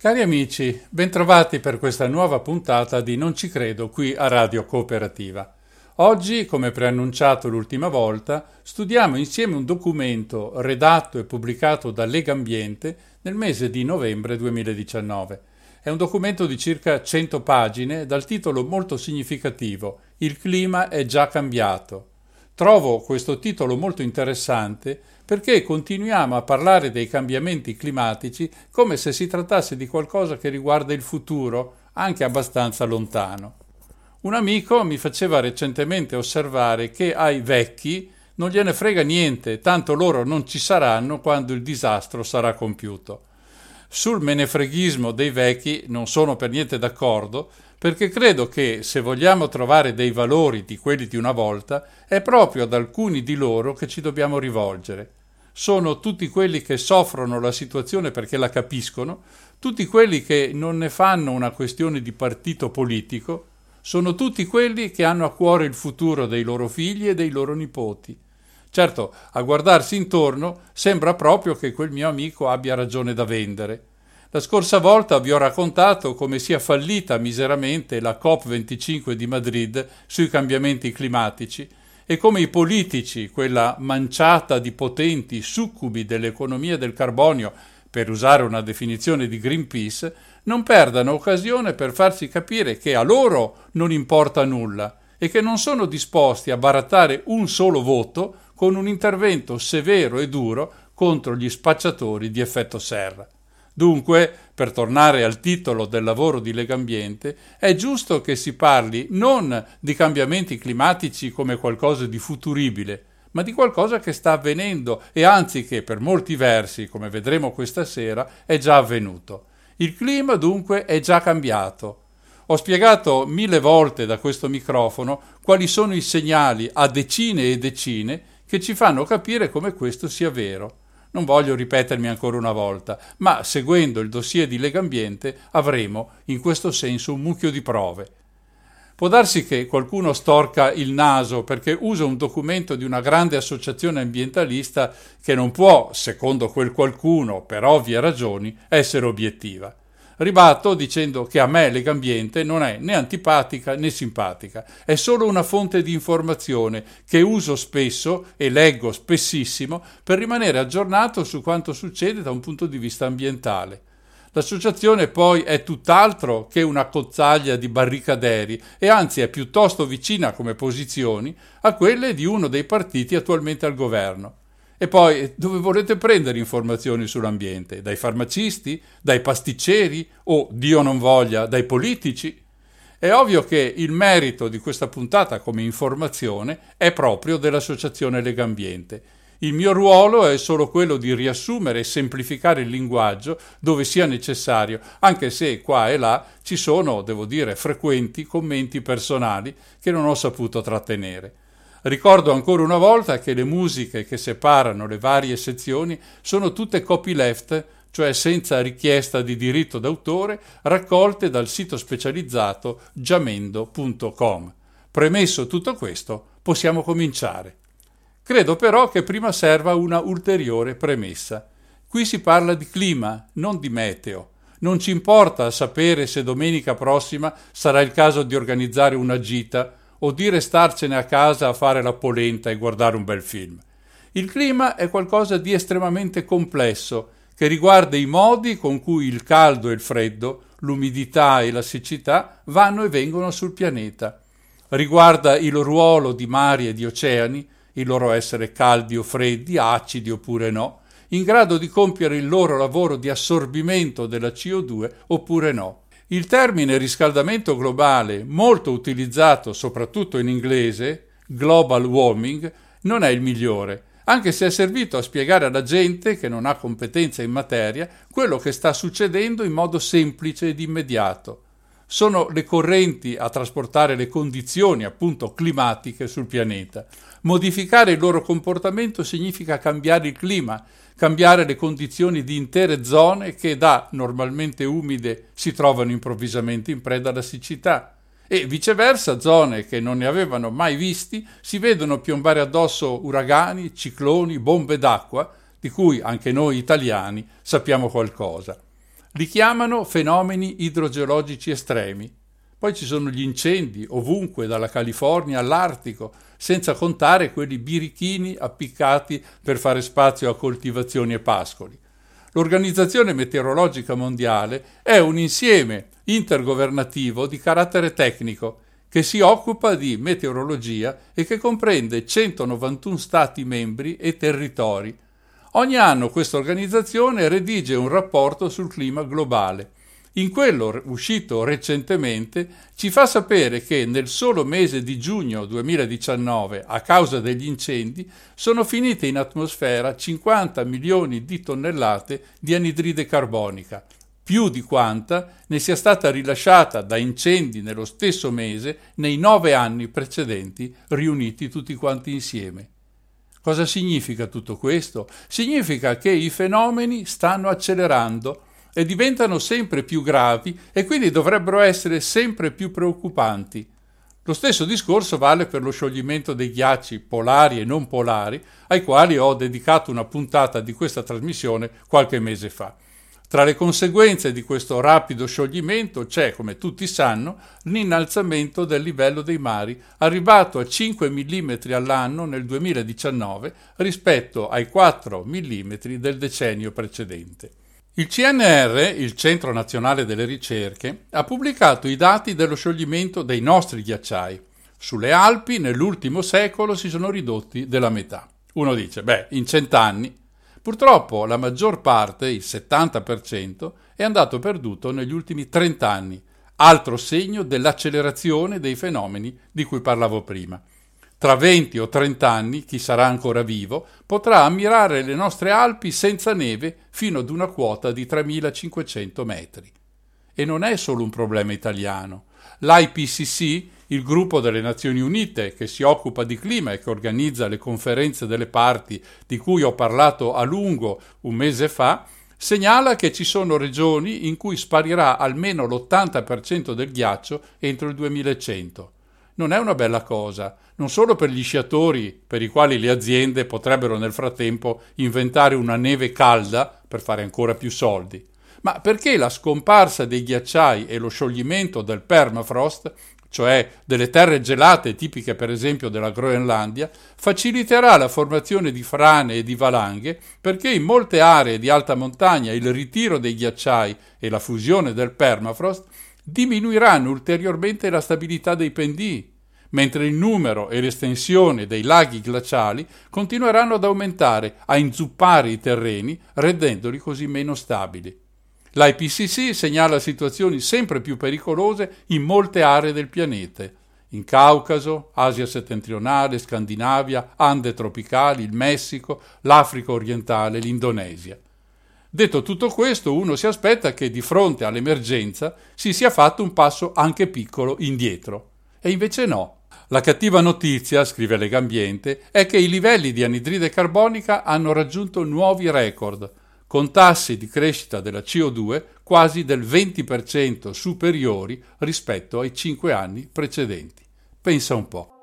Cari amici, bentrovati per questa nuova puntata di Non ci credo qui a Radio Cooperativa. Oggi, come preannunciato l'ultima volta, studiamo insieme un documento redatto e pubblicato da Lega Ambiente nel mese di novembre 2019. È un documento di circa 100 pagine dal titolo molto significativo Il clima è già cambiato. Trovo questo titolo molto interessante perché continuiamo a parlare dei cambiamenti climatici come se si trattasse di qualcosa che riguarda il futuro, anche abbastanza lontano. Un amico mi faceva recentemente osservare che ai vecchi non gliene frega niente, tanto loro non ci saranno quando il disastro sarà compiuto. Sul menefreghismo dei vecchi non sono per niente d'accordo, perché credo che se vogliamo trovare dei valori di quelli di una volta, è proprio ad alcuni di loro che ci dobbiamo rivolgere. Sono tutti quelli che soffrono la situazione perché la capiscono, tutti quelli che non ne fanno una questione di partito politico, sono tutti quelli che hanno a cuore il futuro dei loro figli e dei loro nipoti. Certo, a guardarsi intorno sembra proprio che quel mio amico abbia ragione da vendere. La scorsa volta vi ho raccontato come sia fallita miseramente la COP25 di Madrid sui cambiamenti climatici e come i politici, quella manciata di potenti succubi dell'economia del carbonio, per usare una definizione di Greenpeace, non perdano occasione per farsi capire che a loro non importa nulla e che non sono disposti a barattare un solo voto con un intervento severo e duro contro gli spacciatori di effetto serra. Dunque, per tornare al titolo del lavoro di Legambiente, è giusto che si parli non di cambiamenti climatici come qualcosa di futuribile, ma di qualcosa che sta avvenendo e anzi che per molti versi, come vedremo questa sera, è già avvenuto. Il clima dunque è già cambiato. Ho spiegato mille volte da questo microfono quali sono i segnali a decine e decine che ci fanno capire come questo sia vero. Non voglio ripetermi ancora una volta, ma seguendo il dossier di Legambiente avremo in questo senso un mucchio di prove. Può darsi che qualcuno storca il naso perché usa un documento di una grande associazione ambientalista che non può, secondo quel qualcuno, per ovvie ragioni, essere obiettiva. Ribatto dicendo che a me Legambiente non è né antipatica né simpatica, è solo una fonte di informazione che uso spesso e leggo spessissimo per rimanere aggiornato su quanto succede da un punto di vista ambientale. L'associazione poi è tutt'altro che una cozzaglia di barricaderi e anzi è piuttosto vicina come posizioni a quelle di uno dei partiti attualmente al governo. E poi dove volete prendere informazioni sull'ambiente? Dai farmacisti? Dai pasticceri? O, Dio non voglia, dai politici? È ovvio che il merito di questa puntata come informazione è proprio dell'Associazione Legambiente. Il mio ruolo è solo quello di riassumere e semplificare il linguaggio dove sia necessario, anche se qua e là ci sono, devo dire, frequenti commenti personali che non ho saputo trattenere. Ricordo ancora una volta che le musiche che separano le varie sezioni sono tutte copyleft, cioè senza richiesta di diritto d'autore, raccolte dal sito specializzato giamendo.com. Premesso tutto questo, possiamo cominciare. Credo però che prima serva una ulteriore premessa. Qui si parla di clima, non di meteo. Non ci importa sapere se domenica prossima sarà il caso di organizzare una gita o di restarcene a casa a fare la polenta e guardare un bel film. Il clima è qualcosa di estremamente complesso che riguarda i modi con cui il caldo e il freddo, l'umidità e la siccità vanno e vengono sul pianeta. Riguarda il ruolo di mari e di oceani, il loro essere caldi o freddi, acidi oppure no, in grado di compiere il loro lavoro di assorbimento della CO2 oppure no. Il termine riscaldamento globale, molto utilizzato soprattutto in inglese, global warming, non è il migliore, anche se è servito a spiegare alla gente che non ha competenza in materia quello che sta succedendo in modo semplice ed immediato. Sono le correnti a trasportare le condizioni appunto climatiche sul pianeta. Modificare il loro comportamento significa cambiare il clima, cambiare le condizioni di intere zone che da normalmente umide si trovano improvvisamente in preda alla siccità e viceversa zone che non ne avevano mai visti si vedono piombare addosso uragani, cicloni, bombe d'acqua, di cui anche noi italiani sappiamo qualcosa. Li chiamano fenomeni idrogeologici estremi. Poi ci sono gli incendi ovunque, dalla California all'Artico, senza contare quelli birichini appiccati per fare spazio a coltivazioni e pascoli. L'Organizzazione Meteorologica Mondiale è un insieme intergovernativo di carattere tecnico che si occupa di meteorologia e che comprende 191 Stati membri e territori. Ogni anno questa organizzazione redige un rapporto sul clima globale in quello uscito recentemente ci fa sapere che nel solo mese di giugno 2019, a causa degli incendi, sono finite in atmosfera 50 milioni di tonnellate di anidride carbonica, più di quanta ne sia stata rilasciata da incendi nello stesso mese nei nove anni precedenti riuniti tutti quanti insieme. Cosa significa tutto questo? Significa che i fenomeni stanno accelerando e diventano sempre più gravi e quindi dovrebbero essere sempre più preoccupanti. Lo stesso discorso vale per lo scioglimento dei ghiacci polari e non polari, ai quali ho dedicato una puntata di questa trasmissione qualche mese fa. Tra le conseguenze di questo rapido scioglimento c'è, come tutti sanno, l'innalzamento del livello dei mari, arrivato a 5 mm all'anno nel 2019 rispetto ai 4 mm del decennio precedente. Il CNR, il Centro Nazionale delle Ricerche, ha pubblicato i dati dello scioglimento dei nostri ghiacciai. Sulle Alpi nell'ultimo secolo si sono ridotti della metà. Uno dice, beh, in cent'anni. Purtroppo la maggior parte, il 70%, è andato perduto negli ultimi 30 anni, altro segno dell'accelerazione dei fenomeni di cui parlavo prima. Tra 20 o 30 anni, chi sarà ancora vivo, potrà ammirare le nostre Alpi senza neve fino ad una quota di 3500 metri. E non è solo un problema italiano. L'IPCC, il gruppo delle Nazioni Unite che si occupa di clima e che organizza le conferenze delle parti di cui ho parlato a lungo un mese fa, segnala che ci sono regioni in cui sparirà almeno l'80% del ghiaccio entro il 2100 non è una bella cosa, non solo per gli sciatori, per i quali le aziende potrebbero nel frattempo inventare una neve calda per fare ancora più soldi, ma perché la scomparsa dei ghiacciai e lo scioglimento del permafrost, cioè delle terre gelate tipiche per esempio della Groenlandia, faciliterà la formazione di frane e di valanghe perché in molte aree di alta montagna il ritiro dei ghiacciai e la fusione del permafrost diminuiranno ulteriormente la stabilità dei pendii, mentre il numero e l'estensione dei laghi glaciali continueranno ad aumentare, a inzuppare i terreni, rendendoli così meno stabili. L'IPCC segnala situazioni sempre più pericolose in molte aree del pianeta, in Caucaso, Asia settentrionale, Scandinavia, Ande tropicali, il Messico, l'Africa orientale, l'Indonesia. Detto tutto questo, uno si aspetta che di fronte all'emergenza si sia fatto un passo anche piccolo indietro. E invece no. La cattiva notizia, scrive Legambiente, è che i livelli di anidride carbonica hanno raggiunto nuovi record, con tassi di crescita della CO2 quasi del 20% superiori rispetto ai cinque anni precedenti. Pensa un po'.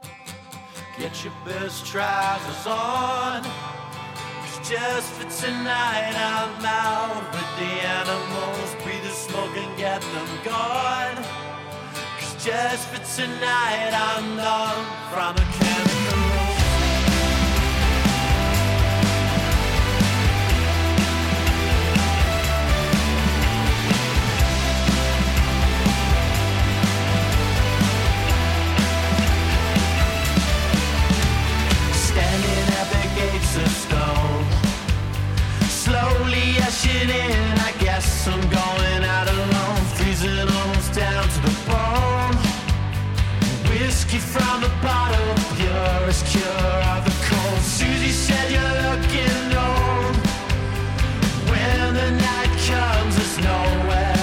Just for tonight. I'm out with the animals, breathe the smoke and get them gone. Cause just for tonight, I'm numb from a I guess I'm going out alone, freezing almost down to the bone. Whiskey from the bottle, purest cure of the cold. Susie said you're looking old. When the night comes, there's nowhere.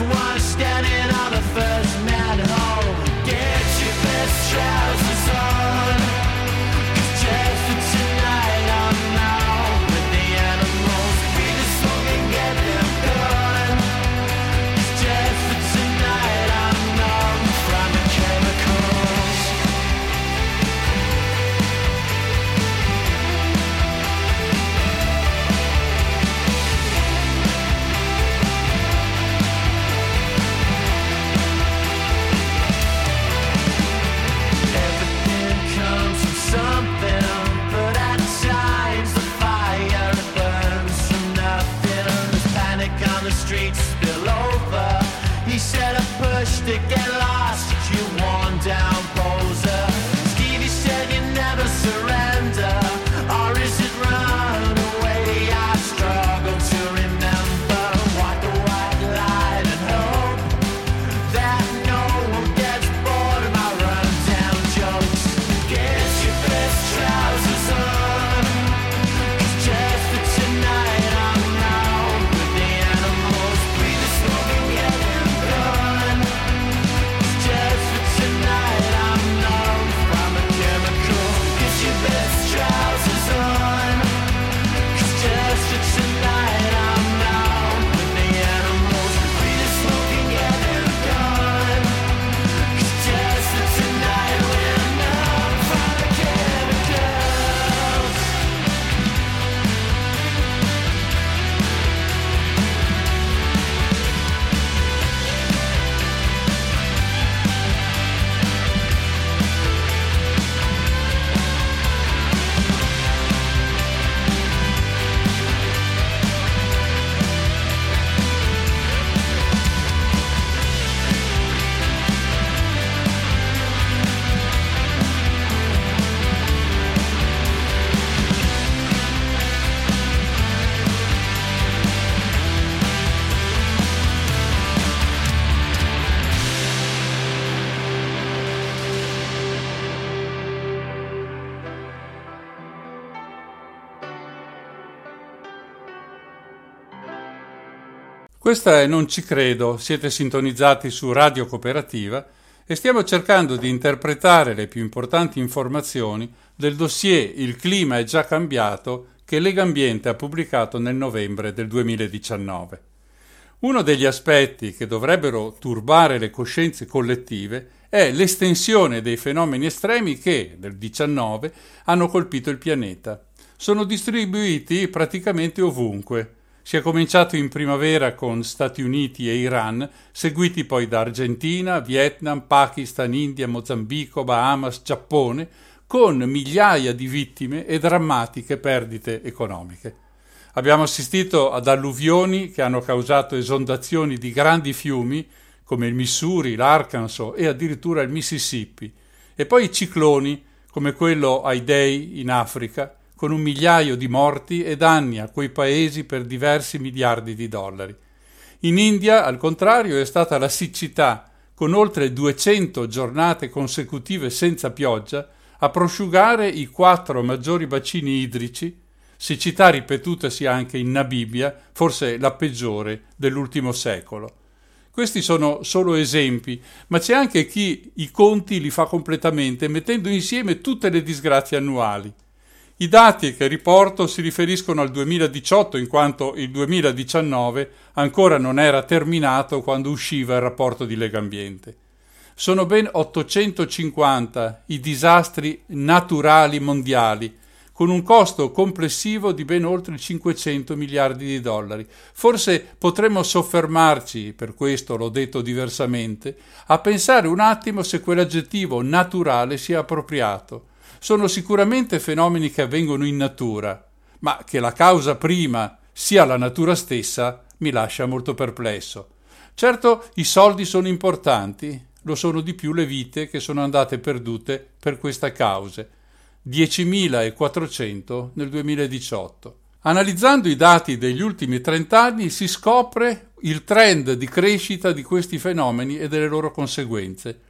one standing on the first man home. Get your best trousers. stick Questa è Non ci credo, siete sintonizzati su Radio Cooperativa e stiamo cercando di interpretare le più importanti informazioni del dossier Il clima è già cambiato che Legambiente ha pubblicato nel novembre del 2019. Uno degli aspetti che dovrebbero turbare le coscienze collettive è l'estensione dei fenomeni estremi che, nel 19, hanno colpito il pianeta. Sono distribuiti praticamente ovunque. Si è cominciato in primavera con Stati Uniti e Iran, seguiti poi da Argentina, Vietnam, Pakistan, India, Mozambico, Bahamas, Giappone, con migliaia di vittime e drammatiche perdite economiche. Abbiamo assistito ad alluvioni che hanno causato esondazioni di grandi fiumi come il Missouri, l'Arkansas e addirittura il Mississippi, e poi cicloni come quello Aidei in Africa, con un migliaio di morti e danni a quei paesi per diversi miliardi di dollari. In India, al contrario, è stata la siccità, con oltre 200 giornate consecutive senza pioggia, a prosciugare i quattro maggiori bacini idrici, siccità ripetutasi anche in Namibia, forse la peggiore dell'ultimo secolo. Questi sono solo esempi, ma c'è anche chi i conti li fa completamente mettendo insieme tutte le disgrazie annuali. I dati che riporto si riferiscono al 2018 in quanto il 2019 ancora non era terminato quando usciva il rapporto di Legambiente. Sono ben 850 i disastri naturali mondiali, con un costo complessivo di ben oltre 500 miliardi di dollari. Forse potremmo soffermarci, per questo l'ho detto diversamente, a pensare un attimo se quell'aggettivo naturale sia appropriato. Sono sicuramente fenomeni che avvengono in natura, ma che la causa prima sia la natura stessa mi lascia molto perplesso. Certo, i soldi sono importanti, lo sono di più le vite che sono andate perdute per queste cause. 10.400 nel 2018. Analizzando i dati degli ultimi 30 anni si scopre il trend di crescita di questi fenomeni e delle loro conseguenze.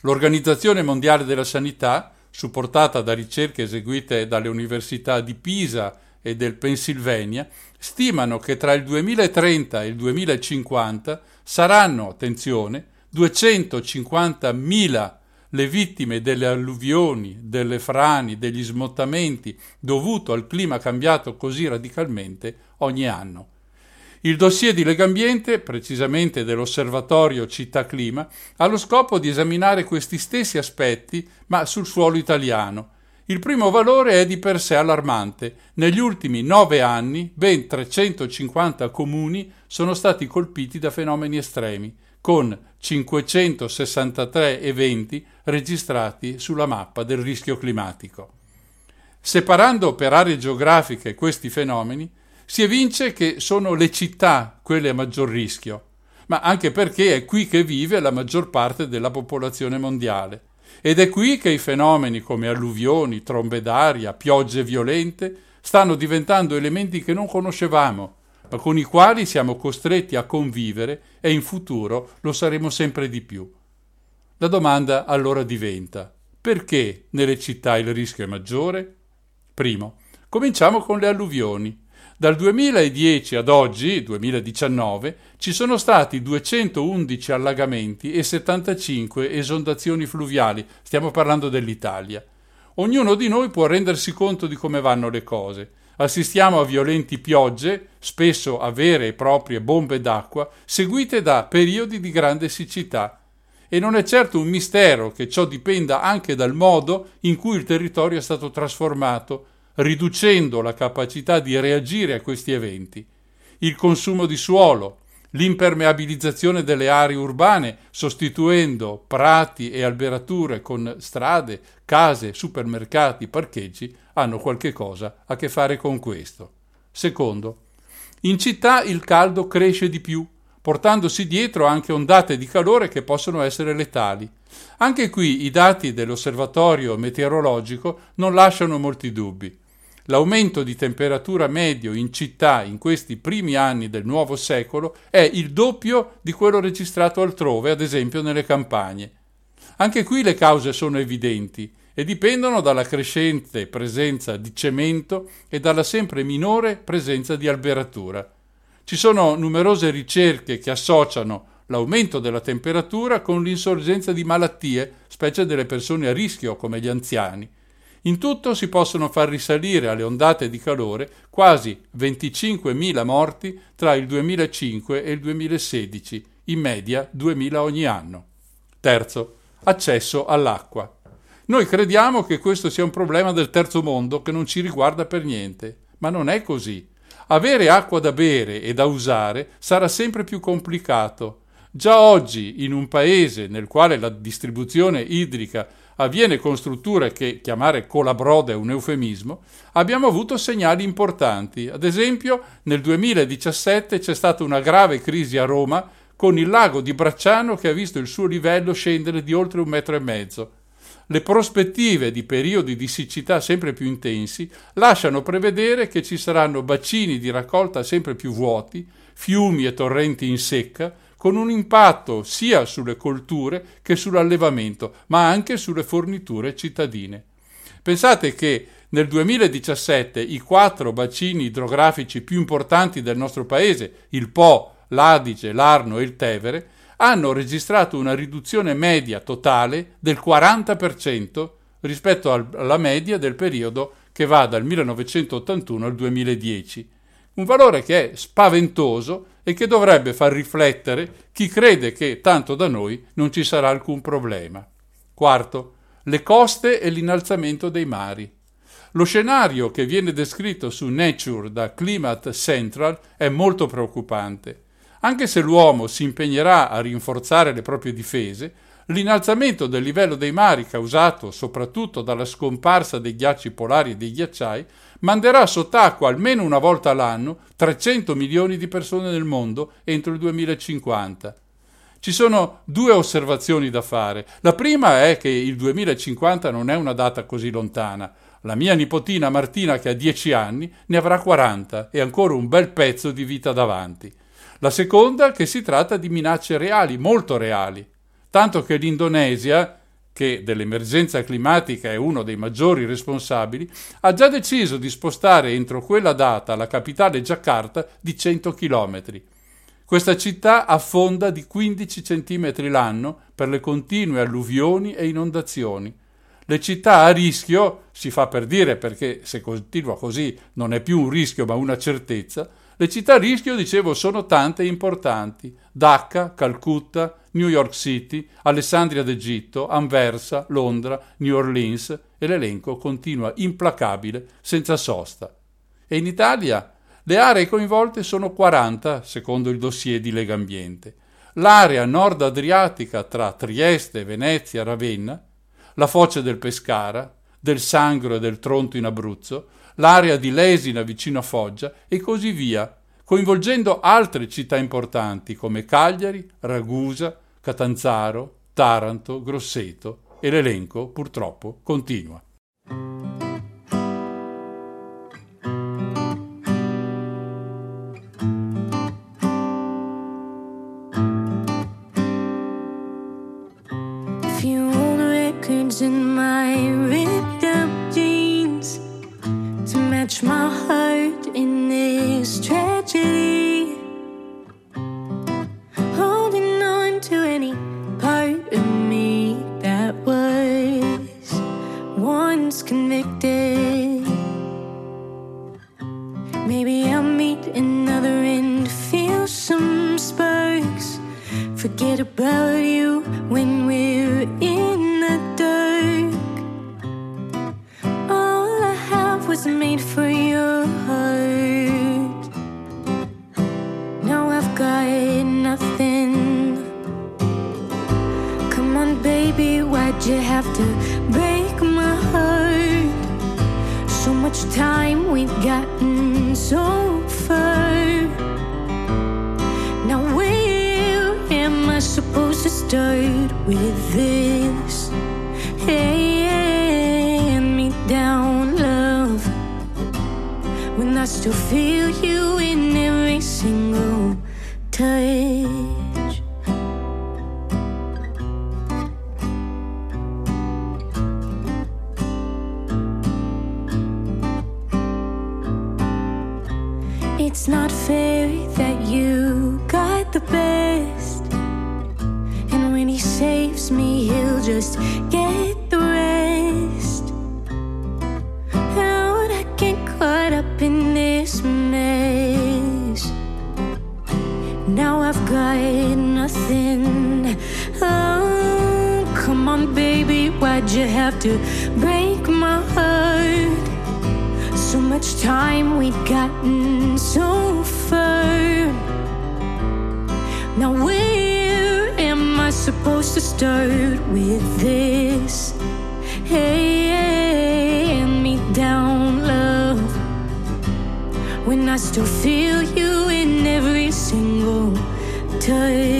L'Organizzazione Mondiale della Sanità, supportata da ricerche eseguite dalle università di Pisa e del Pennsylvania, stimano che tra il 2030 e il 2050 saranno, attenzione, 250.000 le vittime delle alluvioni, delle frane, degli smottamenti dovuto al clima cambiato così radicalmente ogni anno. Il dossier di Legambiente, precisamente dell'Osservatorio Città Clima, ha lo scopo di esaminare questi stessi aspetti, ma sul suolo italiano. Il primo valore è di per sé allarmante. Negli ultimi nove anni ben 350 comuni sono stati colpiti da fenomeni estremi, con 563 eventi registrati sulla mappa del rischio climatico. Separando per aree geografiche questi fenomeni, si evince che sono le città quelle a maggior rischio, ma anche perché è qui che vive la maggior parte della popolazione mondiale. Ed è qui che i fenomeni come alluvioni, trombe d'aria, piogge violente stanno diventando elementi che non conoscevamo, ma con i quali siamo costretti a convivere e in futuro lo saremo sempre di più. La domanda allora diventa perché nelle città il rischio è maggiore? Primo, cominciamo con le alluvioni. Dal 2010 ad oggi, 2019, ci sono stati 211 allagamenti e 75 esondazioni fluviali. Stiamo parlando dell'Italia. Ognuno di noi può rendersi conto di come vanno le cose. Assistiamo a violenti piogge, spesso a vere e proprie bombe d'acqua, seguite da periodi di grande siccità. E non è certo un mistero che ciò dipenda anche dal modo in cui il territorio è stato trasformato, riducendo la capacità di reagire a questi eventi. Il consumo di suolo, l'impermeabilizzazione delle aree urbane, sostituendo prati e alberature con strade, case, supermercati, parcheggi, hanno qualche cosa a che fare con questo. Secondo, in città il caldo cresce di più, portandosi dietro anche ondate di calore che possono essere letali. Anche qui i dati dell'osservatorio meteorologico non lasciano molti dubbi. L'aumento di temperatura medio in città in questi primi anni del nuovo secolo è il doppio di quello registrato altrove, ad esempio nelle campagne. Anche qui le cause sono evidenti e dipendono dalla crescente presenza di cemento e dalla sempre minore presenza di alberatura. Ci sono numerose ricerche che associano l'aumento della temperatura con l'insorgenza di malattie, specie delle persone a rischio come gli anziani. In tutto si possono far risalire alle ondate di calore quasi 25.000 morti tra il 2005 e il 2016, in media 2.000 ogni anno. Terzo, accesso all'acqua. Noi crediamo che questo sia un problema del terzo mondo che non ci riguarda per niente, ma non è così. Avere acqua da bere e da usare sarà sempre più complicato. Già oggi, in un paese nel quale la distribuzione idrica avviene con strutture che chiamare colabrodo è un eufemismo, abbiamo avuto segnali importanti. Ad esempio, nel 2017 c'è stata una grave crisi a Roma con il lago di Bracciano che ha visto il suo livello scendere di oltre un metro e mezzo. Le prospettive di periodi di siccità sempre più intensi lasciano prevedere che ci saranno bacini di raccolta sempre più vuoti, fiumi e torrenti in secca, con un impatto sia sulle colture che sull'allevamento, ma anche sulle forniture cittadine. Pensate che nel 2017 i quattro bacini idrografici più importanti del nostro paese, il Po, l'Adige, l'Arno e il Tevere, hanno registrato una riduzione media totale del 40% rispetto alla media del periodo che va dal 1981 al 2010. Un valore che è spaventoso e che dovrebbe far riflettere chi crede che tanto da noi non ci sarà alcun problema. Quarto, le coste e l'innalzamento dei mari. Lo scenario che viene descritto su Nature da Climate Central è molto preoccupante. Anche se l'uomo si impegnerà a rinforzare le proprie difese, l'innalzamento del livello dei mari causato soprattutto dalla scomparsa dei ghiacci polari e dei ghiacciai manderà sott'acqua almeno una volta l'anno 300 milioni di persone nel mondo entro il 2050. Ci sono due osservazioni da fare. La prima è che il 2050 non è una data così lontana. La mia nipotina Martina, che ha 10 anni, ne avrà 40 e ancora un bel pezzo di vita davanti. La seconda che si tratta di minacce reali, molto reali, tanto che l'Indonesia, che dell'emergenza climatica è uno dei maggiori responsabili, ha già deciso di spostare entro quella data la capitale Giacarta di 100 km. Questa città affonda di 15 cm l'anno per le continue alluvioni e inondazioni. Le città a rischio, si fa per dire perché se continua così non è più un rischio ma una certezza, le città a rischio, dicevo, sono tante e importanti. Dhaka, Calcutta, New York City, Alessandria d'Egitto, Anversa, Londra, New Orleans e l'elenco continua implacabile, senza sosta. E in Italia le aree coinvolte sono 40, secondo il dossier di Legambiente. L'area nord adriatica tra Trieste, Venezia, Ravenna, la foce del Pescara, del Sangro e del Tronto in Abruzzo, l'area di Lesina vicino a Foggia e così via, coinvolgendo altre città importanti come Cagliari, Ragusa, Catanzaro, Taranto, Grosseto e l'elenco purtroppo continua. To match my heart in this tragedy. Holding on to any part of me that was once convicted. Maybe I'll meet another and feel some sparks. Forget about you when we're you have to break my heart? So much time we've gotten so far. Now where am I supposed to start with this? Hand me down, love. When I still feel you in every single touch. Just get the rest. How'd I get caught up in this mess? Now I've got nothing. Oh, come on, baby, why'd you have to break my heart? So much time we'd gotten so supposed to start with this? Hand me down, love. When I still feel you in every single touch.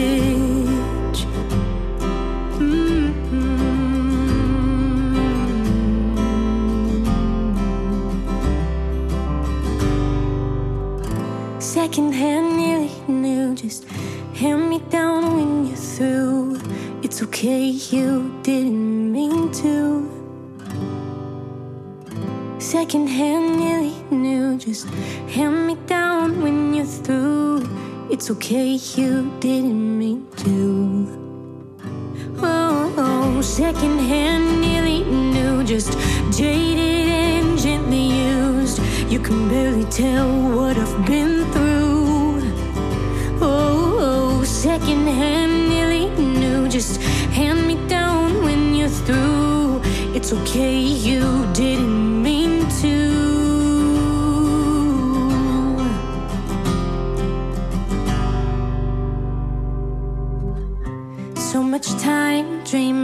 Okay, you didn't mean to. Secondhand, nearly new. Just hand me down when you're through. It's okay, you didn't mean to. Oh, oh secondhand, nearly new. Just jaded and gently used. You can barely tell what I've been through. Oh, oh secondhand, nearly through. It's okay, you didn't mean to. So much time dreaming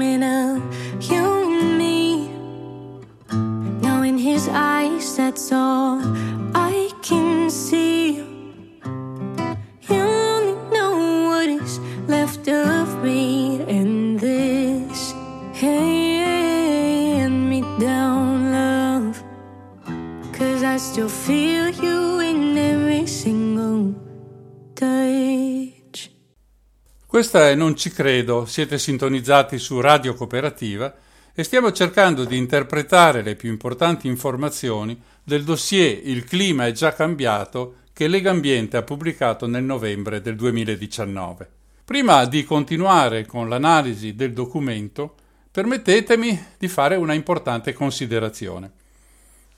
Questa è Non ci credo, siete sintonizzati su Radio Cooperativa e stiamo cercando di interpretare le più importanti informazioni del dossier Il clima è già cambiato che Legambiente ha pubblicato nel novembre del 2019. Prima di continuare con l'analisi del documento, permettetemi di fare una importante considerazione.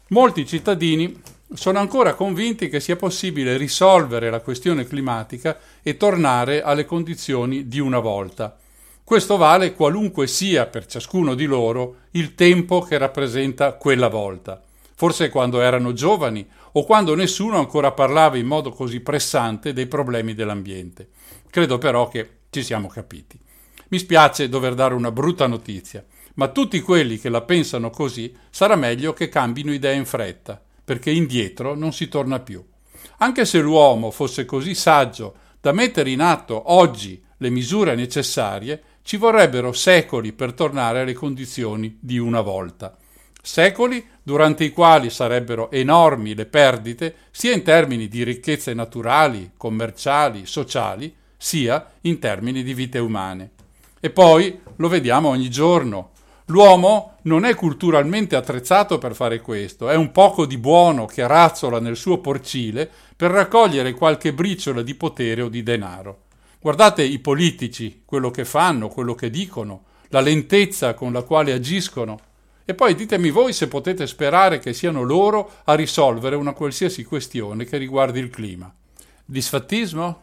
Molti cittadini sono ancora convinti che sia possibile risolvere la questione climatica e tornare alle condizioni di una volta. Questo vale qualunque sia per ciascuno di loro il tempo che rappresenta quella volta. Forse quando erano giovani o quando nessuno ancora parlava in modo così pressante dei problemi dell'ambiente. Credo però che ci siamo capiti. Mi spiace dover dare una brutta notizia ma tutti quelli che la pensano così sarà meglio che cambino idea in fretta, perché indietro non si torna più. Anche se l'uomo fosse così saggio da mettere in atto oggi le misure necessarie, ci vorrebbero secoli per tornare alle condizioni di una volta. Secoli durante i quali sarebbero enormi le perdite sia in termini di ricchezze naturali, commerciali, sociali, sia in termini di vite umane. E poi lo vediamo ogni giorno, L'uomo non è culturalmente attrezzato per fare questo, è un poco di buono che razzola nel suo porcile per raccogliere qualche briciola di potere o di denaro. Guardate i politici, quello che fanno, quello che dicono, la lentezza con la quale agiscono. E poi ditemi voi se potete sperare che siano loro a risolvere una qualsiasi questione che riguardi il clima. Disfattismo?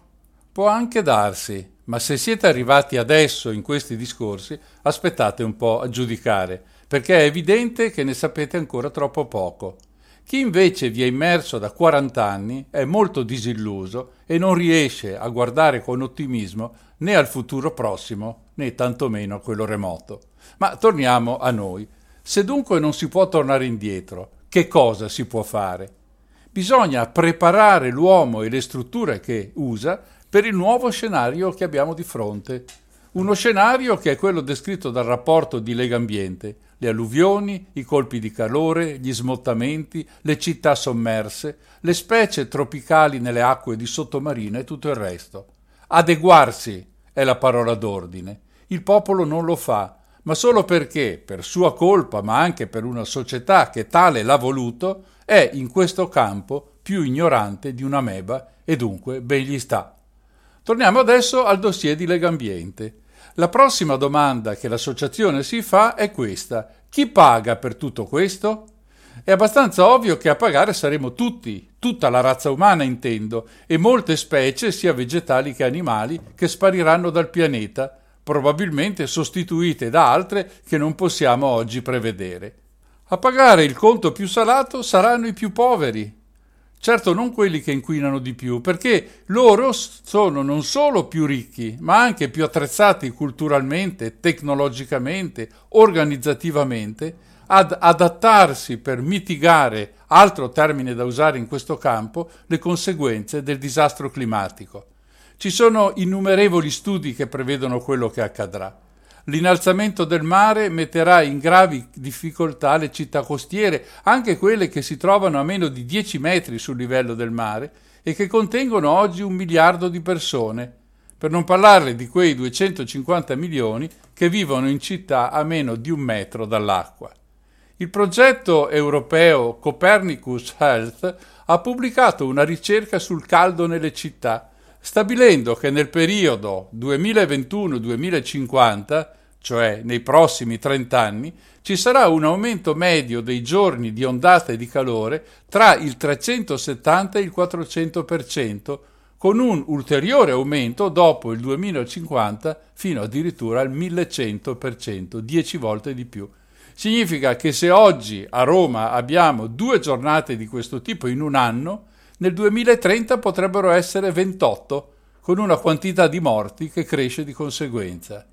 Può anche darsi, ma se siete arrivati adesso in questi discorsi, aspettate un po' a giudicare, perché è evidente che ne sapete ancora troppo poco. Chi invece vi è immerso da 40 anni è molto disilluso e non riesce a guardare con ottimismo né al futuro prossimo né tantomeno a quello remoto. Ma torniamo a noi. Se dunque non si può tornare indietro, che cosa si può fare? Bisogna preparare l'uomo e le strutture che usa per il nuovo scenario che abbiamo di fronte. Uno scenario che è quello descritto dal rapporto di Lega Ambiente, le alluvioni, i colpi di calore, gli smottamenti, le città sommerse, le specie tropicali nelle acque di sottomarina e tutto il resto. Adeguarsi è la parola d'ordine. Il popolo non lo fa, ma solo perché, per sua colpa, ma anche per una società che tale l'ha voluto, è in questo campo più ignorante di una meba e dunque ben gli sta. Torniamo adesso al dossier di Legambiente. La prossima domanda che l'associazione si fa è questa. Chi paga per tutto questo? È abbastanza ovvio che a pagare saremo tutti, tutta la razza umana intendo, e molte specie, sia vegetali che animali, che spariranno dal pianeta, probabilmente sostituite da altre che non possiamo oggi prevedere. A pagare il conto più salato saranno i più poveri, Certo non quelli che inquinano di più, perché loro sono non solo più ricchi, ma anche più attrezzati culturalmente, tecnologicamente, organizzativamente, ad adattarsi per mitigare, altro termine da usare in questo campo, le conseguenze del disastro climatico. Ci sono innumerevoli studi che prevedono quello che accadrà. L'innalzamento del mare metterà in gravi difficoltà le città costiere, anche quelle che si trovano a meno di 10 metri sul livello del mare e che contengono oggi un miliardo di persone, per non parlare di quei 250 milioni che vivono in città a meno di un metro dall'acqua. Il progetto europeo Copernicus Health ha pubblicato una ricerca sul caldo nelle città stabilendo che nel periodo 2021-2050, cioè nei prossimi 30 anni, ci sarà un aumento medio dei giorni di ondate di calore tra il 370 e il 400%, con un ulteriore aumento dopo il 2050 fino addirittura al 1100%, 10 volte di più. Significa che se oggi a Roma abbiamo due giornate di questo tipo in un anno, nel 2030 potrebbero essere 28, con una quantità di morti che cresce di conseguenza.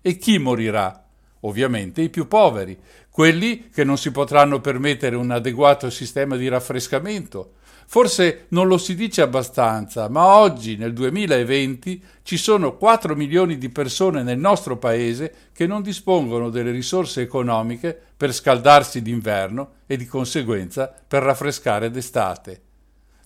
E chi morirà? Ovviamente i più poveri, quelli che non si potranno permettere un adeguato sistema di raffrescamento. Forse non lo si dice abbastanza, ma oggi, nel 2020, ci sono 4 milioni di persone nel nostro paese che non dispongono delle risorse economiche per scaldarsi d'inverno e di conseguenza per raffrescare d'estate.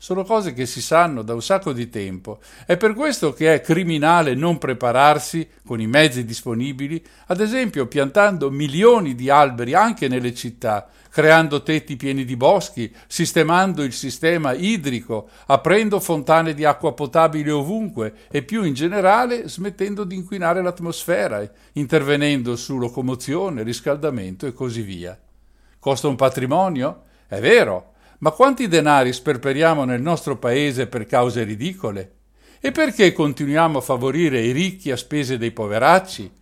Sono cose che si sanno da un sacco di tempo. È per questo che è criminale non prepararsi con i mezzi disponibili, ad esempio piantando milioni di alberi anche nelle città, creando tetti pieni di boschi, sistemando il sistema idrico, aprendo fontane di acqua potabile ovunque e più in generale smettendo di inquinare l'atmosfera, intervenendo su locomozione, riscaldamento e così via. Costa un patrimonio? È vero, ma quanti denari sperperiamo nel nostro paese per cause ridicole? E perché continuiamo a favorire i ricchi a spese dei poveracci?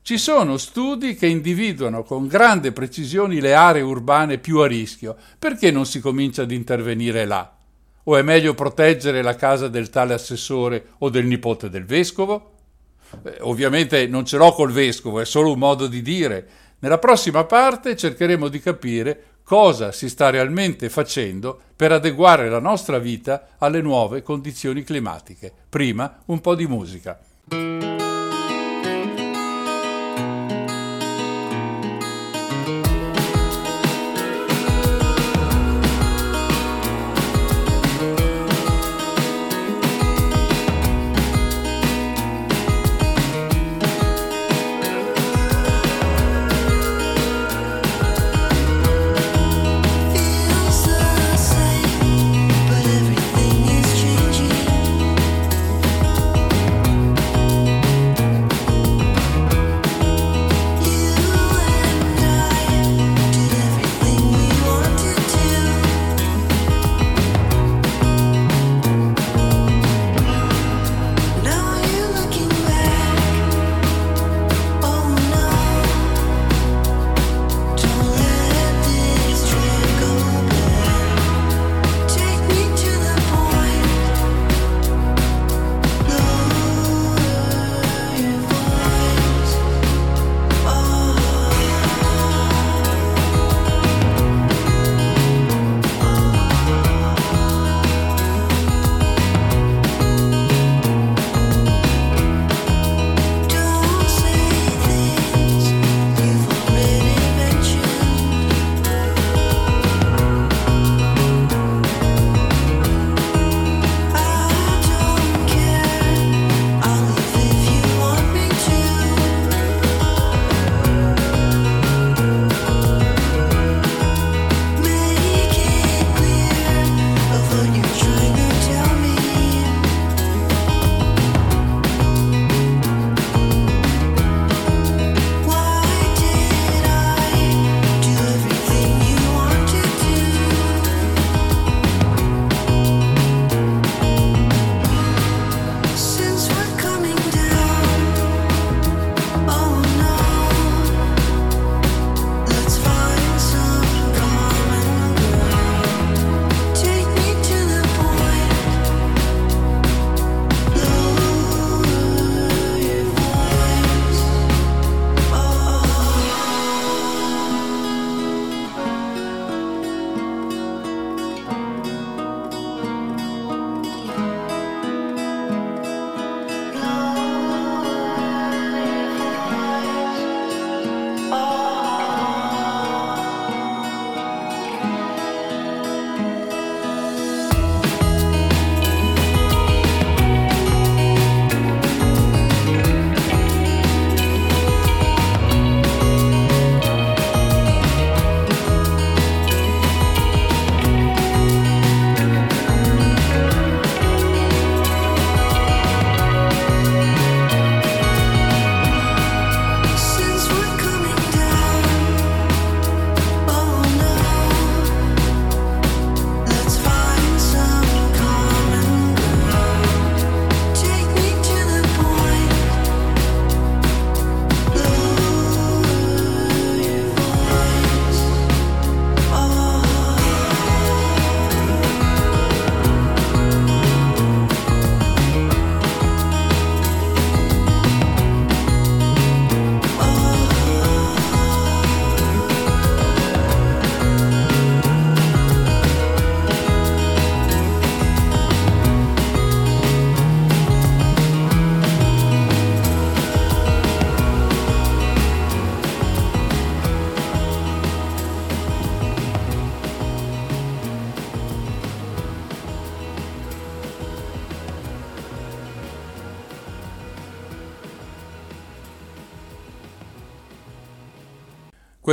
Ci sono studi che individuano con grande precisione le aree urbane più a rischio. Perché non si comincia ad intervenire là? O è meglio proteggere la casa del tale assessore o del nipote del vescovo? Eh, ovviamente non ce l'ho col vescovo, è solo un modo di dire. Nella prossima parte cercheremo di capire cosa si sta realmente facendo per adeguare la nostra vita alle nuove condizioni climatiche. Prima un po' di musica.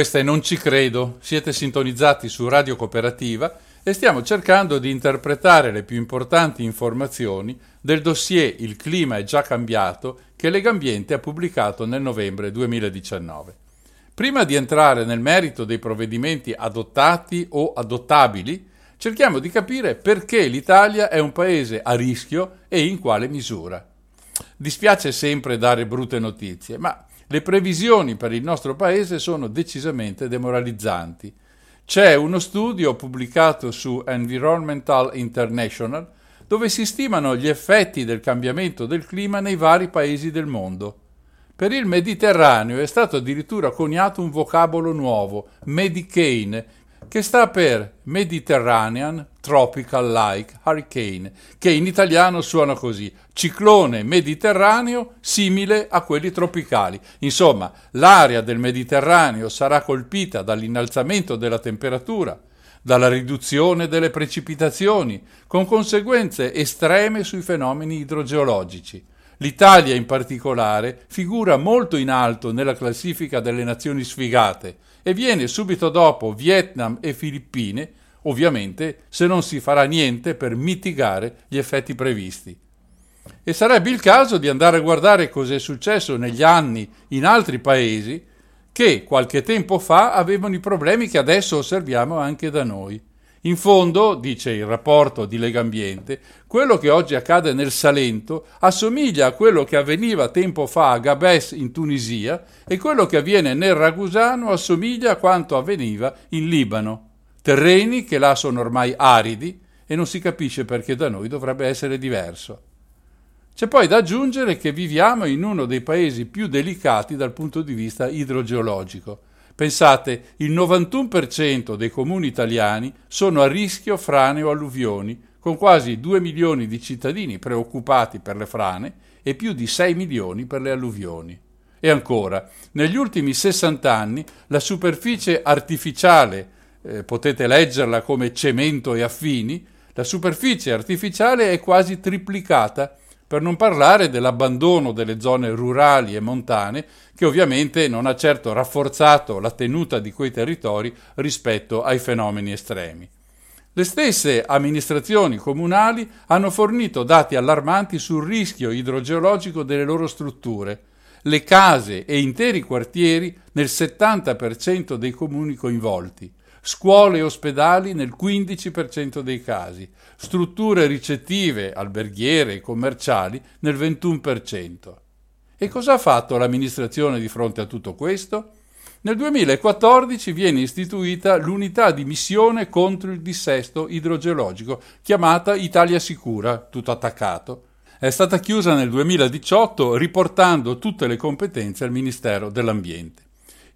Questa è Non ci credo, siete sintonizzati su Radio Cooperativa e stiamo cercando di interpretare le più importanti informazioni del dossier Il clima è già cambiato che Legambiente ha pubblicato nel novembre 2019. Prima di entrare nel merito dei provvedimenti adottati o adottabili, cerchiamo di capire perché l'Italia è un paese a rischio e in quale misura. Dispiace sempre dare brutte notizie, ma le previsioni per il nostro paese sono decisamente demoralizzanti. C'è uno studio pubblicato su Environmental International dove si stimano gli effetti del cambiamento del clima nei vari paesi del mondo. Per il Mediterraneo è stato addirittura coniato un vocabolo nuovo, Medicane, che sta per Mediterranean Tropical Like Hurricane, che in italiano suona così, ciclone mediterraneo simile a quelli tropicali. Insomma, l'area del Mediterraneo sarà colpita dall'innalzamento della temperatura, dalla riduzione delle precipitazioni, con conseguenze estreme sui fenomeni idrogeologici. L'Italia in particolare figura molto in alto nella classifica delle nazioni sfigate e viene subito dopo Vietnam e Filippine, ovviamente se non si farà niente per mitigare gli effetti previsti. E sarebbe il caso di andare a guardare cosa è successo negli anni in altri paesi che qualche tempo fa avevano i problemi che adesso osserviamo anche da noi. In fondo, dice il rapporto di Legambiente, quello che oggi accade nel Salento assomiglia a quello che avveniva tempo fa a Gabes in Tunisia e quello che avviene nel Ragusano assomiglia a quanto avveniva in Libano. Terreni che là sono ormai aridi e non si capisce perché da noi dovrebbe essere diverso. C'è poi da aggiungere che viviamo in uno dei paesi più delicati dal punto di vista idrogeologico. Pensate, il 91% dei comuni italiani sono a rischio frane o alluvioni, con quasi 2 milioni di cittadini preoccupati per le frane e più di 6 milioni per le alluvioni. E ancora, negli ultimi 60 anni la superficie artificiale, eh, potete leggerla come cemento e affini, la superficie artificiale è quasi triplicata per non parlare dell'abbandono delle zone rurali e montane, che ovviamente non ha certo rafforzato la tenuta di quei territori rispetto ai fenomeni estremi. Le stesse amministrazioni comunali hanno fornito dati allarmanti sul rischio idrogeologico delle loro strutture. Le case e interi quartieri nel 70% dei comuni coinvolti scuole e ospedali nel 15% dei casi, strutture ricettive, alberghiere e commerciali nel 21%. E cosa ha fatto l'amministrazione di fronte a tutto questo? Nel 2014 viene istituita l'unità di missione contro il dissesto idrogeologico, chiamata Italia Sicura, tutto attaccato. È stata chiusa nel 2018 riportando tutte le competenze al Ministero dell'Ambiente.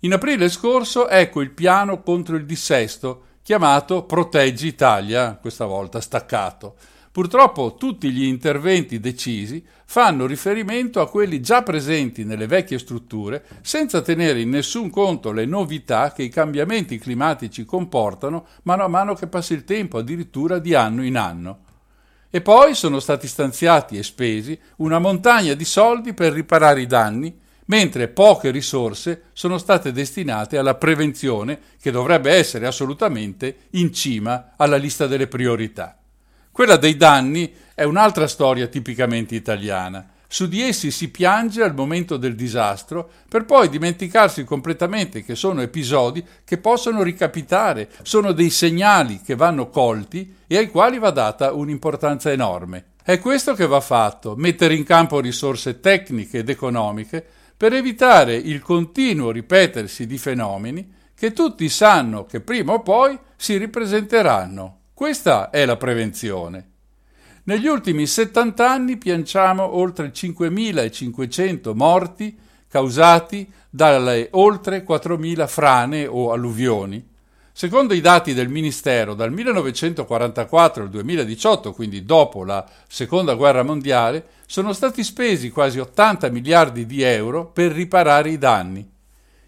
In aprile scorso ecco il piano contro il dissesto, chiamato Proteggi Italia, questa volta staccato. Purtroppo tutti gli interventi decisi fanno riferimento a quelli già presenti nelle vecchie strutture, senza tenere in nessun conto le novità che i cambiamenti climatici comportano mano a mano che passa il tempo, addirittura di anno in anno. E poi sono stati stanziati e spesi una montagna di soldi per riparare i danni, mentre poche risorse sono state destinate alla prevenzione che dovrebbe essere assolutamente in cima alla lista delle priorità. Quella dei danni è un'altra storia tipicamente italiana. Su di essi si piange al momento del disastro per poi dimenticarsi completamente che sono episodi che possono ricapitare, sono dei segnali che vanno colti e ai quali va data un'importanza enorme. È questo che va fatto, mettere in campo risorse tecniche ed economiche per evitare il continuo ripetersi di fenomeni che tutti sanno che prima o poi si ripresenteranno. Questa è la prevenzione. Negli ultimi 70 anni pianciamo oltre 5.500 morti causati dalle oltre 4.000 frane o alluvioni. Secondo i dati del Ministero, dal 1944 al 2018, quindi dopo la Seconda Guerra Mondiale, sono stati spesi quasi 80 miliardi di euro per riparare i danni.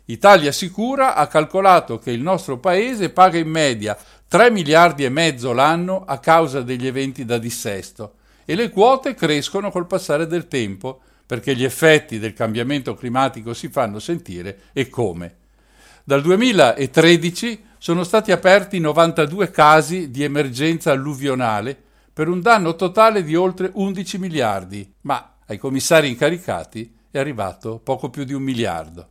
Italia Sicura ha calcolato che il nostro paese paga in media 3 miliardi e mezzo l'anno a causa degli eventi da dissesto e le quote crescono col passare del tempo perché gli effetti del cambiamento climatico si fanno sentire e come. Dal 2013 sono stati aperti 92 casi di emergenza alluvionale per un danno totale di oltre 11 miliardi, ma ai commissari incaricati è arrivato poco più di un miliardo.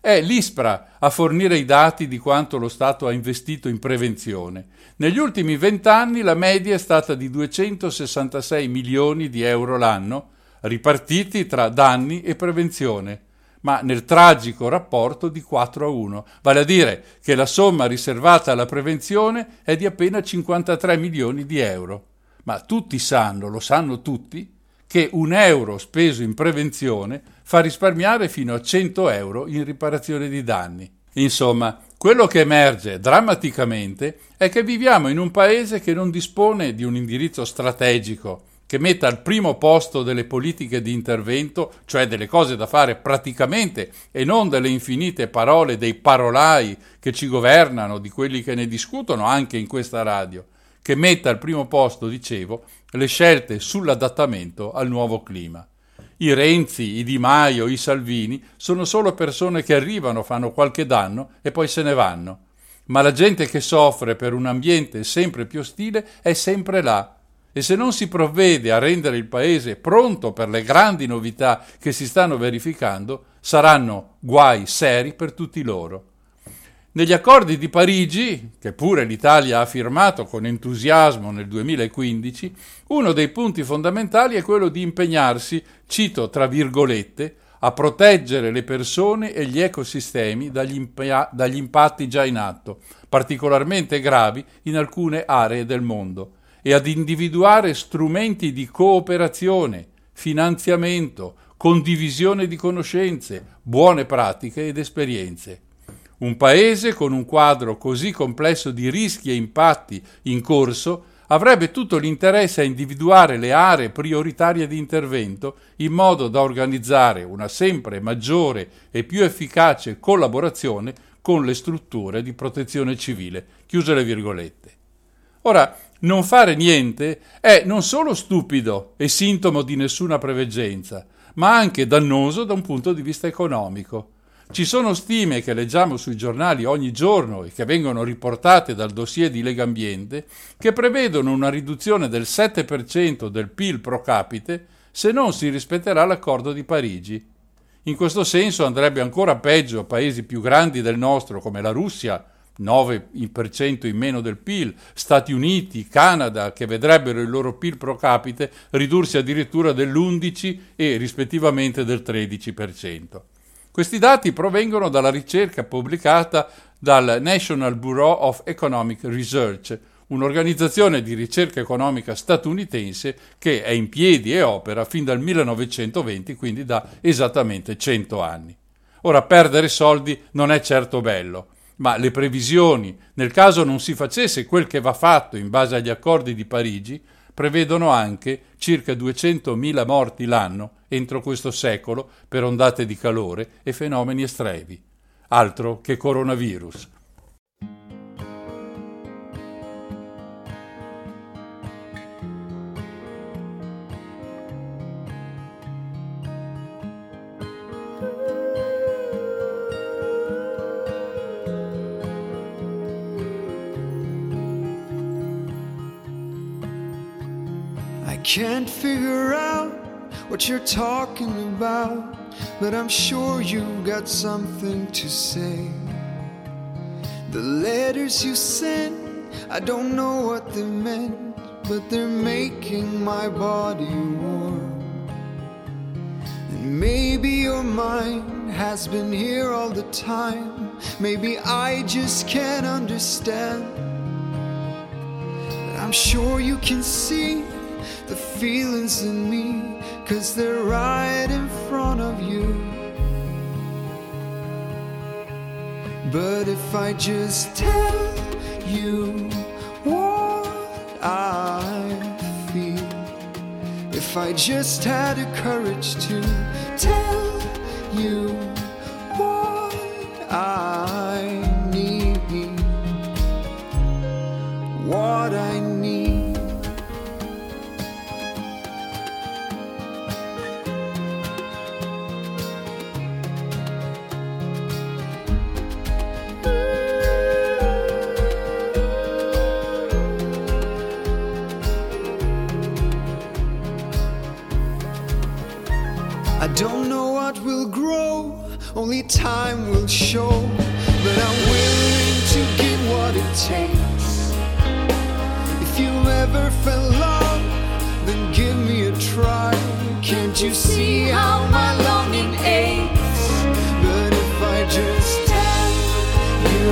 È l'ISPRA a fornire i dati di quanto lo Stato ha investito in prevenzione. Negli ultimi vent'anni la media è stata di 266 milioni di euro l'anno, ripartiti tra danni e prevenzione, ma nel tragico rapporto di 4 a 1, vale a dire che la somma riservata alla prevenzione è di appena 53 milioni di euro. Ma tutti sanno, lo sanno tutti, che un euro speso in prevenzione fa risparmiare fino a 100 euro in riparazione di danni. Insomma, quello che emerge drammaticamente è che viviamo in un paese che non dispone di un indirizzo strategico che metta al primo posto delle politiche di intervento, cioè delle cose da fare praticamente e non delle infinite parole dei parolai che ci governano, di quelli che ne discutono anche in questa radio, che metta al primo posto, dicevo, le scelte sull'adattamento al nuovo clima. I Renzi, i Di Maio, i Salvini sono solo persone che arrivano, fanno qualche danno e poi se ne vanno. Ma la gente che soffre per un ambiente sempre più ostile è sempre là. E se non si provvede a rendere il paese pronto per le grandi novità che si stanno verificando, saranno guai seri per tutti loro. Negli accordi di Parigi, che pure l'Italia ha firmato con entusiasmo nel 2015, uno dei punti fondamentali è quello di impegnarsi, cito tra virgolette, a proteggere le persone e gli ecosistemi dagli, impa- dagli impatti già in atto, particolarmente gravi in alcune aree del mondo, e ad individuare strumenti di cooperazione, finanziamento, condivisione di conoscenze, buone pratiche ed esperienze. Un paese con un quadro così complesso di rischi e impatti in corso avrebbe tutto l'interesse a individuare le aree prioritarie di intervento in modo da organizzare una sempre maggiore e più efficace collaborazione con le strutture di protezione civile. Chiuse le virgolette. Ora, non fare niente è non solo stupido e sintomo di nessuna preveggenza, ma anche dannoso da un punto di vista economico. Ci sono stime che leggiamo sui giornali ogni giorno e che vengono riportate dal dossier di Legambiente che prevedono una riduzione del 7% del PIL pro capite se non si rispetterà l'accordo di Parigi. In questo senso andrebbe ancora peggio a paesi più grandi del nostro come la Russia, 9% in meno del PIL, Stati Uniti, Canada, che vedrebbero il loro PIL pro capite ridursi addirittura dell'11 e rispettivamente del 13%. Questi dati provengono dalla ricerca pubblicata dal National Bureau of Economic Research, un'organizzazione di ricerca economica statunitense che è in piedi e opera fin dal 1920, quindi da esattamente 100 anni. Ora, perdere soldi non è certo bello, ma le previsioni, nel caso non si facesse quel che va fatto in base agli accordi di Parigi, prevedono anche circa 200.000 morti l'anno entro questo secolo per ondate di calore e fenomeni estremi. Altro che coronavirus. Can't figure out what you're talking about, but I'm sure you got something to say. The letters you sent, I don't know what they meant, but they're making my body warm. And maybe your mind has been here all the time. Maybe I just can't understand. But I'm sure you can see the feelings in me, cause they're right in front of you. But if I just tell you what I feel, if I just had the courage to tell you what I need, what I time will show. But I'm willing to give what it takes. If you ever fell love, then give me a try. Can't you see how my longing aches? But if I just tell you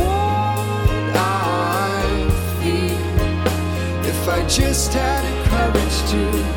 what I feel, if I just had the courage to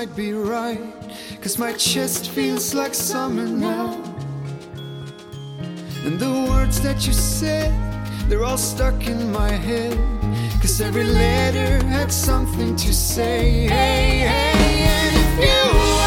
might be right. Cause my chest feels like summer now. And the words that you said, they're all stuck in my head. Cause every letter had something to say. Hey, hey, and if you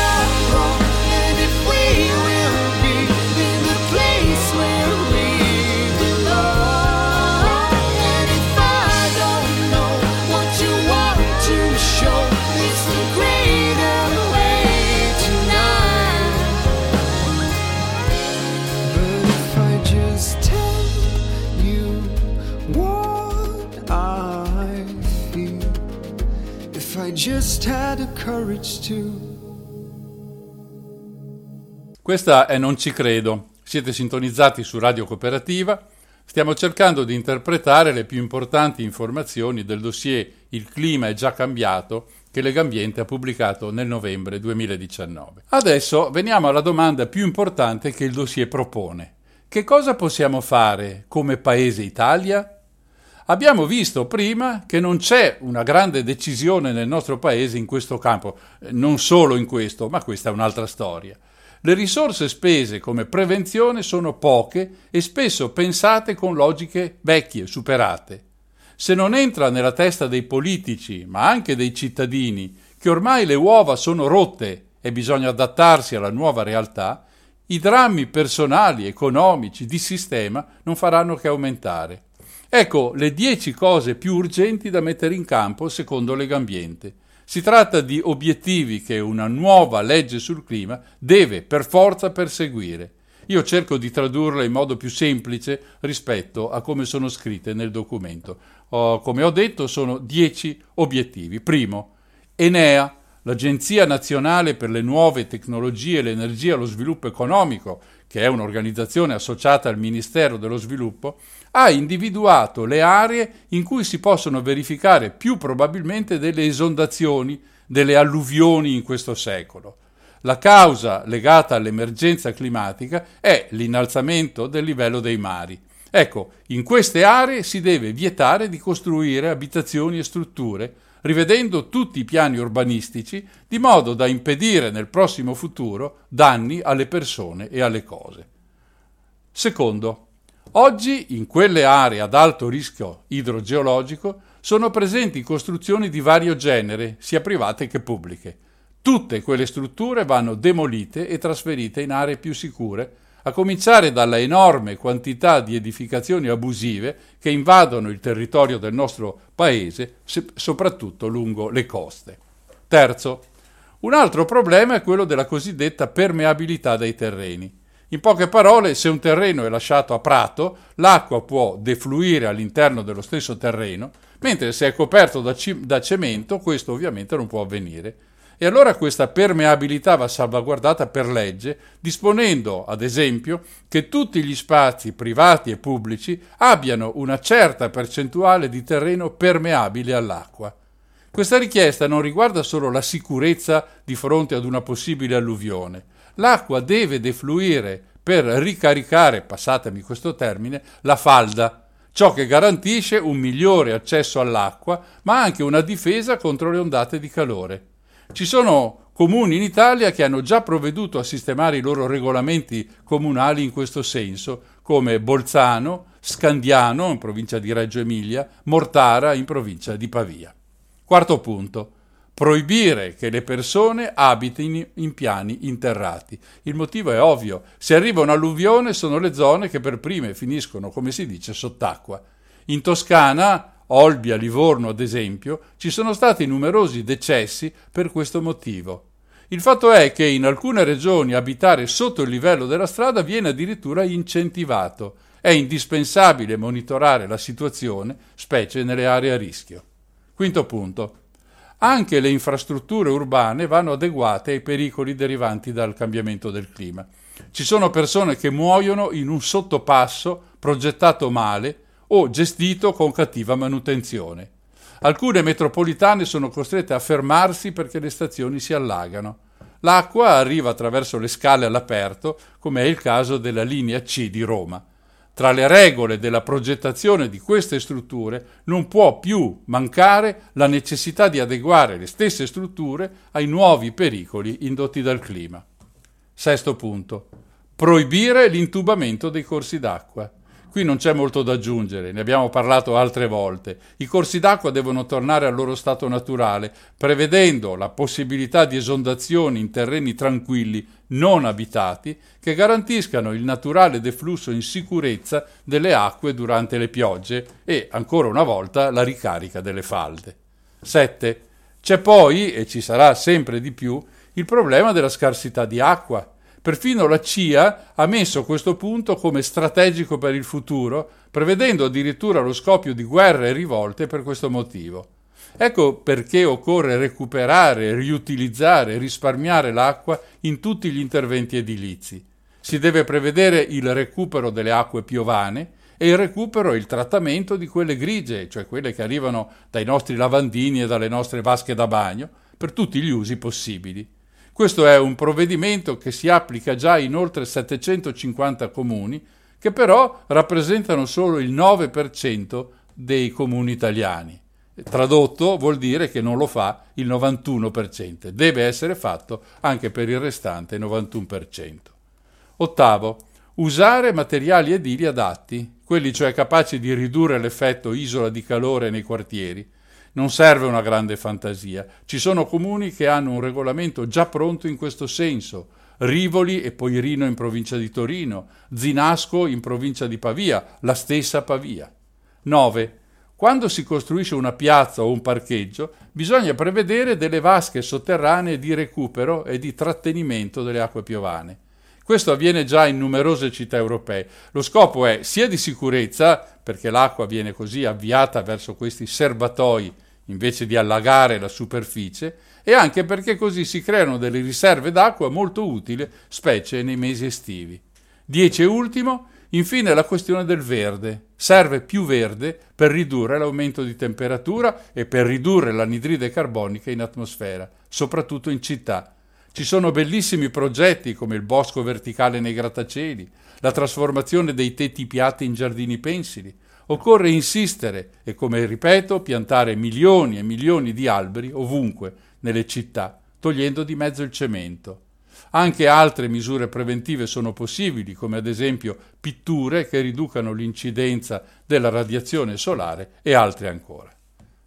just had the courage to. Questa è Non ci credo. Siete sintonizzati su Radio Cooperativa. Stiamo cercando di interpretare le più importanti informazioni del dossier Il clima è già cambiato che Legambiente ha pubblicato nel novembre 2019. Adesso veniamo alla domanda più importante che il dossier propone. Che cosa possiamo fare come Paese Italia? Abbiamo visto prima che non c'è una grande decisione nel nostro paese in questo campo, non solo in questo, ma questa è un'altra storia. Le risorse spese come prevenzione sono poche e spesso pensate con logiche vecchie, superate. Se non entra nella testa dei politici, ma anche dei cittadini, che ormai le uova sono rotte e bisogna adattarsi alla nuova realtà, i drammi personali, economici, di sistema non faranno che aumentare. Ecco le 10 cose più urgenti da mettere in campo secondo Legambiente. Si tratta di obiettivi che una nuova legge sul clima deve per forza perseguire. Io cerco di tradurle in modo più semplice rispetto a come sono scritte nel documento. Oh, come ho detto, sono 10 obiettivi. Primo, Enea, l'Agenzia Nazionale per le Nuove Tecnologie, l'Energia e lo Sviluppo Economico, che è un'organizzazione associata al Ministero dello Sviluppo, ha individuato le aree in cui si possono verificare più probabilmente delle esondazioni, delle alluvioni in questo secolo. La causa legata all'emergenza climatica è l'innalzamento del livello dei mari. Ecco, in queste aree si deve vietare di costruire abitazioni e strutture, rivedendo tutti i piani urbanistici, di modo da impedire nel prossimo futuro danni alle persone e alle cose. Secondo, oggi in quelle aree ad alto rischio idrogeologico sono presenti costruzioni di vario genere, sia private che pubbliche. Tutte quelle strutture vanno demolite e trasferite in aree più sicure, a cominciare dalla enorme quantità di edificazioni abusive che invadono il territorio del nostro paese, se- soprattutto lungo le coste. Terzo, un altro problema è quello della cosiddetta permeabilità dei terreni. In poche parole, se un terreno è lasciato a prato, l'acqua può defluire all'interno dello stesso terreno, mentre se è coperto da, ci- da cemento, questo ovviamente non può avvenire. E allora questa permeabilità va salvaguardata per legge, disponendo, ad esempio, che tutti gli spazi privati e pubblici abbiano una certa percentuale di terreno permeabile all'acqua. Questa richiesta non riguarda solo la sicurezza di fronte ad una possibile alluvione. L'acqua deve defluire per ricaricare, passatemi questo termine, la falda, ciò che garantisce un migliore accesso all'acqua, ma anche una difesa contro le ondate di calore. Ci sono comuni in Italia che hanno già provveduto a sistemare i loro regolamenti comunali in questo senso, come Bolzano, Scandiano in provincia di Reggio Emilia, Mortara in provincia di Pavia. Quarto punto. Proibire che le persone abitino in piani interrati. Il motivo è ovvio. Se arriva un'alluvione sono le zone che per prime finiscono, come si dice, sott'acqua. In Toscana, Olbia, Livorno ad esempio, ci sono stati numerosi decessi per questo motivo. Il fatto è che in alcune regioni abitare sotto il livello della strada viene addirittura incentivato. È indispensabile monitorare la situazione, specie nelle aree a rischio. Quinto punto. Anche le infrastrutture urbane vanno adeguate ai pericoli derivanti dal cambiamento del clima. Ci sono persone che muoiono in un sottopasso progettato male o gestito con cattiva manutenzione. Alcune metropolitane sono costrette a fermarsi perché le stazioni si allagano. L'acqua arriva attraverso le scale all'aperto, come è il caso della linea C di Roma. Tra le regole della progettazione di queste strutture non può più mancare la necessità di adeguare le stesse strutture ai nuovi pericoli indotti dal clima. Sesto punto. Proibire l'intubamento dei corsi d'acqua. Qui non c'è molto da aggiungere, ne abbiamo parlato altre volte. I corsi d'acqua devono tornare al loro stato naturale, prevedendo la possibilità di esondazioni in terreni tranquilli, non abitati, che garantiscano il naturale deflusso in sicurezza delle acque durante le piogge e, ancora una volta, la ricarica delle falde. 7. C'è poi, e ci sarà sempre di più, il problema della scarsità di acqua Perfino la CIA ha messo questo punto come strategico per il futuro, prevedendo addirittura lo scoppio di guerre e rivolte per questo motivo. Ecco perché occorre recuperare, riutilizzare, risparmiare l'acqua in tutti gli interventi edilizi. Si deve prevedere il recupero delle acque piovane e il recupero e il trattamento di quelle grigie, cioè quelle che arrivano dai nostri lavandini e dalle nostre vasche da bagno, per tutti gli usi possibili. Questo è un provvedimento che si applica già in oltre 750 comuni, che però rappresentano solo il 9% dei comuni italiani. Tradotto vuol dire che non lo fa il 91%, deve essere fatto anche per il restante 91%. Ottavo, usare materiali edili adatti, quelli cioè capaci di ridurre l'effetto isola di calore nei quartieri, non serve una grande fantasia. Ci sono comuni che hanno un regolamento già pronto in questo senso. Rivoli e poi Rino in provincia di Torino, Zinasco in provincia di Pavia, la stessa Pavia. 9. Quando si costruisce una piazza o un parcheggio, bisogna prevedere delle vasche sotterranee di recupero e di trattenimento delle acque piovane. Questo avviene già in numerose città europee. Lo scopo è sia di sicurezza, perché l'acqua viene così avviata verso questi serbatoi invece di allagare la superficie, e anche perché così si creano delle riserve d'acqua molto utili, specie nei mesi estivi. 10 e ultimo, infine la questione del verde. Serve più verde per ridurre l'aumento di temperatura e per ridurre l'anidride carbonica in atmosfera, soprattutto in città. Ci sono bellissimi progetti come il bosco verticale nei grattacieli, la trasformazione dei tetti piatti in giardini pensili, Occorre insistere e, come ripeto, piantare milioni e milioni di alberi ovunque nelle città, togliendo di mezzo il cemento. Anche altre misure preventive sono possibili, come ad esempio pitture che riducano l'incidenza della radiazione solare e altre ancora.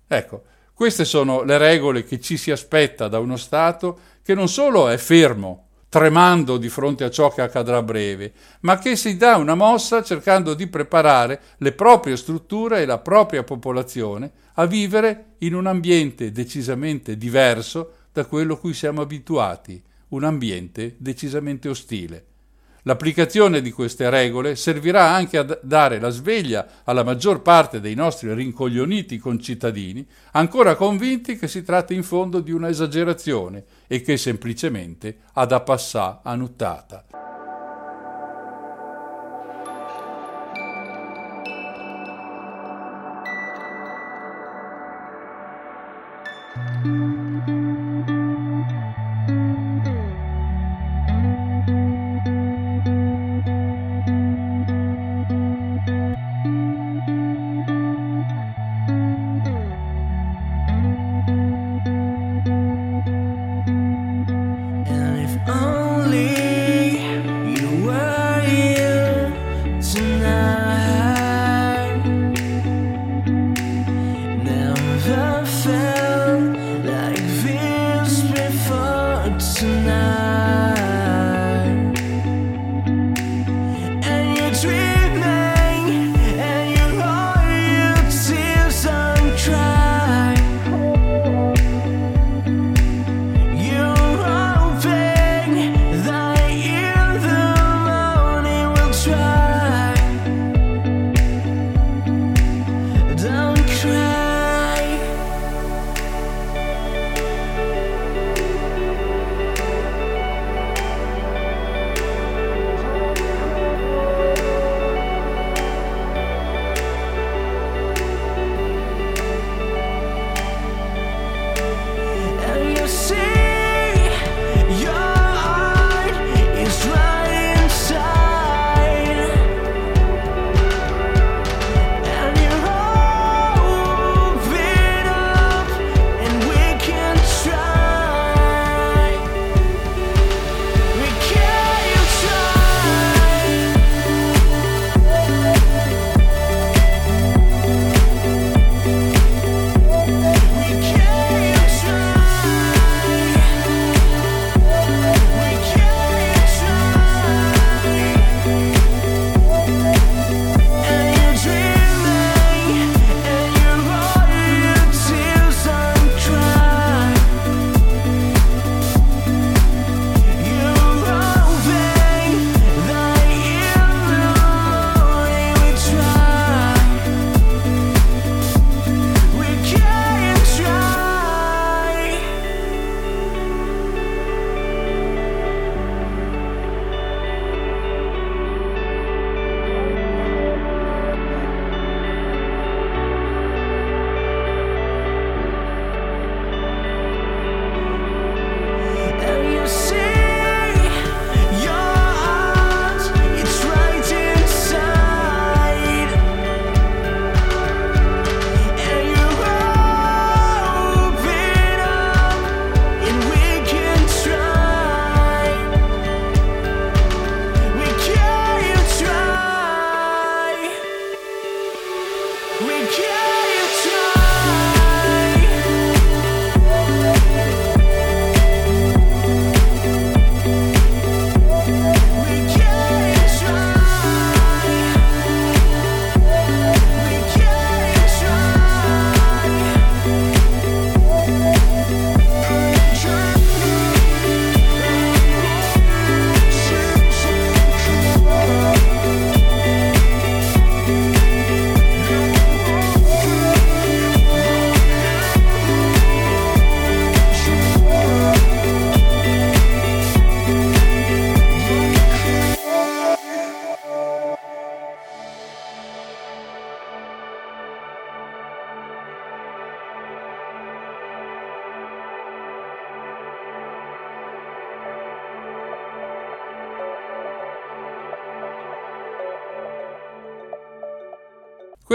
Ecco, queste sono le regole che ci si aspetta da uno Stato che non solo è fermo tremando di fronte a ciò che accadrà a breve, ma che si dà una mossa cercando di preparare le proprie strutture e la propria popolazione a vivere in un ambiente decisamente diverso da quello cui siamo abituati, un ambiente decisamente ostile. L'applicazione di queste regole servirà anche a dare la sveglia alla maggior parte dei nostri rincoglioniti concittadini, ancora convinti che si tratti in fondo di una esagerazione e che semplicemente ha da passà a nuttata.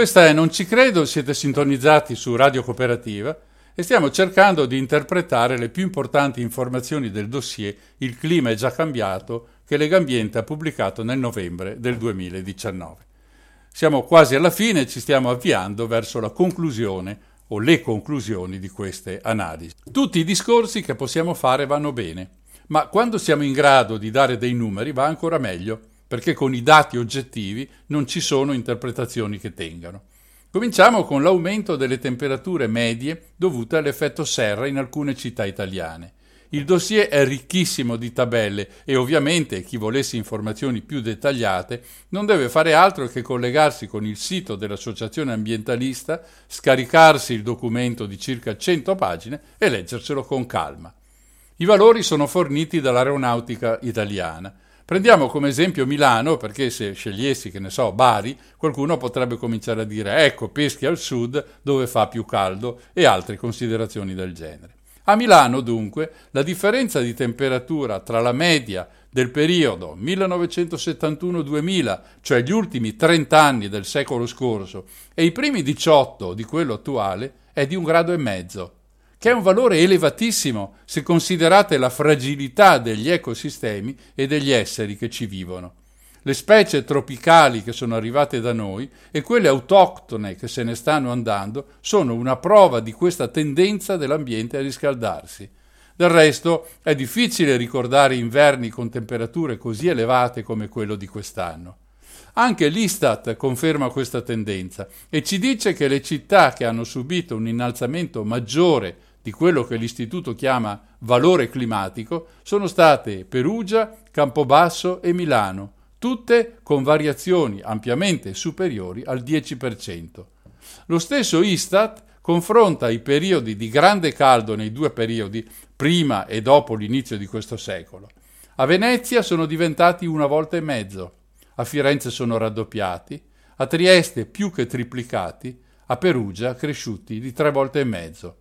Questa è Non ci credo, siete sintonizzati su Radio Cooperativa e stiamo cercando di interpretare le più importanti informazioni del dossier Il clima è già cambiato che Legambiente ha pubblicato nel novembre del 2019. Siamo quasi alla fine e ci stiamo avviando verso la conclusione o le conclusioni di queste analisi. Tutti i discorsi che possiamo fare vanno bene, ma quando siamo in grado di dare dei numeri va ancora meglio, perché con i dati oggettivi non ci sono interpretazioni che tengano. Cominciamo con l'aumento delle temperature medie dovute all'effetto serra in alcune città italiane. Il dossier è ricchissimo di tabelle e ovviamente chi volesse informazioni più dettagliate non deve fare altro che collegarsi con il sito dell'associazione ambientalista, scaricarsi il documento di circa 100 pagine e leggerselo con calma. I valori sono forniti dall'aeronautica italiana. Prendiamo come esempio Milano, perché se scegliessi, che ne so, Bari, qualcuno potrebbe cominciare a dire ecco, peschi al sud dove fa più caldo e altre considerazioni del genere. A Milano, dunque, la differenza di temperatura tra la media del periodo 1971-2000, cioè gli ultimi 30 anni del secolo scorso, e i primi 18 di quello attuale, è di un grado e mezzo, che è un valore elevatissimo se considerate la fragilità degli ecosistemi e degli esseri che ci vivono le specie tropicali che sono arrivate da noi e quelle autoctone che se ne stanno andando sono una prova di questa tendenza dell'ambiente a riscaldarsi. Del resto è difficile ricordare inverni con temperature così elevate come quello di quest'anno. Anche l'Istat conferma questa tendenza e ci dice che le città che hanno subito un innalzamento maggiore di quello che l'Istituto chiama valore climatico sono state Perugia, Campobasso e Milano, tutte con variazioni ampiamente superiori al 10%. Lo stesso Istat confronta i periodi di grande caldo nei due periodi, prima e dopo l'inizio di questo secolo. A Venezia sono diventati una volta e mezzo, a Firenze sono raddoppiati, a Trieste più che triplicati, a Perugia cresciuti di tre volte e mezzo.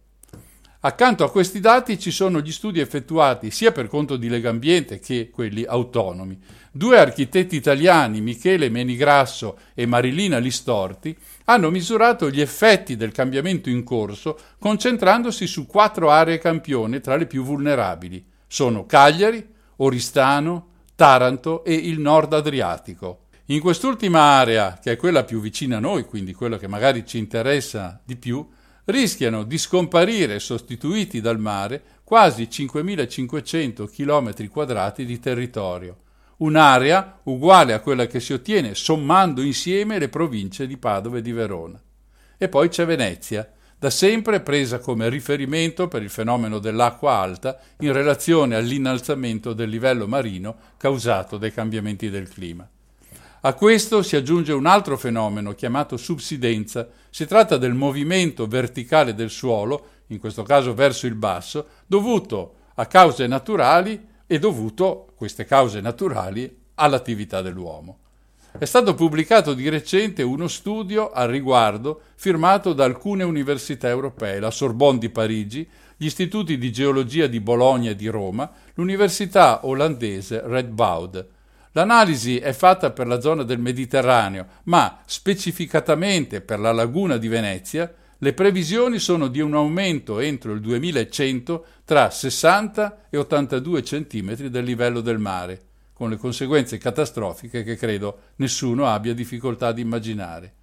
Accanto a questi dati ci sono gli studi effettuati sia per conto di Legambiente che quelli autonomi. Due architetti italiani, Michele Menigrasso e Marilina Listorti, hanno misurato gli effetti del cambiamento in corso concentrandosi su quattro aree campione tra le più vulnerabili. Sono Cagliari, Oristano, Taranto e il Nord Adriatico. In quest'ultima area, che è quella più vicina a noi, quindi quella che magari ci interessa di più, rischiano di scomparire sostituiti dal mare quasi 5.500 km quadrati di territorio, un'area uguale a quella che si ottiene sommando insieme le province di Padova e di Verona. E poi c'è Venezia, da sempre presa come riferimento per il fenomeno dell'acqua alta in relazione all'innalzamento del livello marino causato dai cambiamenti del clima. A questo si aggiunge un altro fenomeno chiamato subsidenza. Si tratta del movimento verticale del suolo, in questo caso verso il basso, dovuto a cause naturali e dovuto, queste cause naturali, all'attività dell'uomo. È stato pubblicato di recente uno studio al riguardo firmato da alcune università europee, la Sorbonne di Parigi, gli istituti di geologia di Bologna e di Roma, l'università olandese Redboud. L'analisi è fatta per la zona del Mediterraneo, ma specificatamente per la laguna di Venezia le previsioni sono di un aumento entro il 2100 tra 60 e 82 cm del livello del mare, con le conseguenze catastrofiche che credo nessuno abbia difficoltà ad immaginare.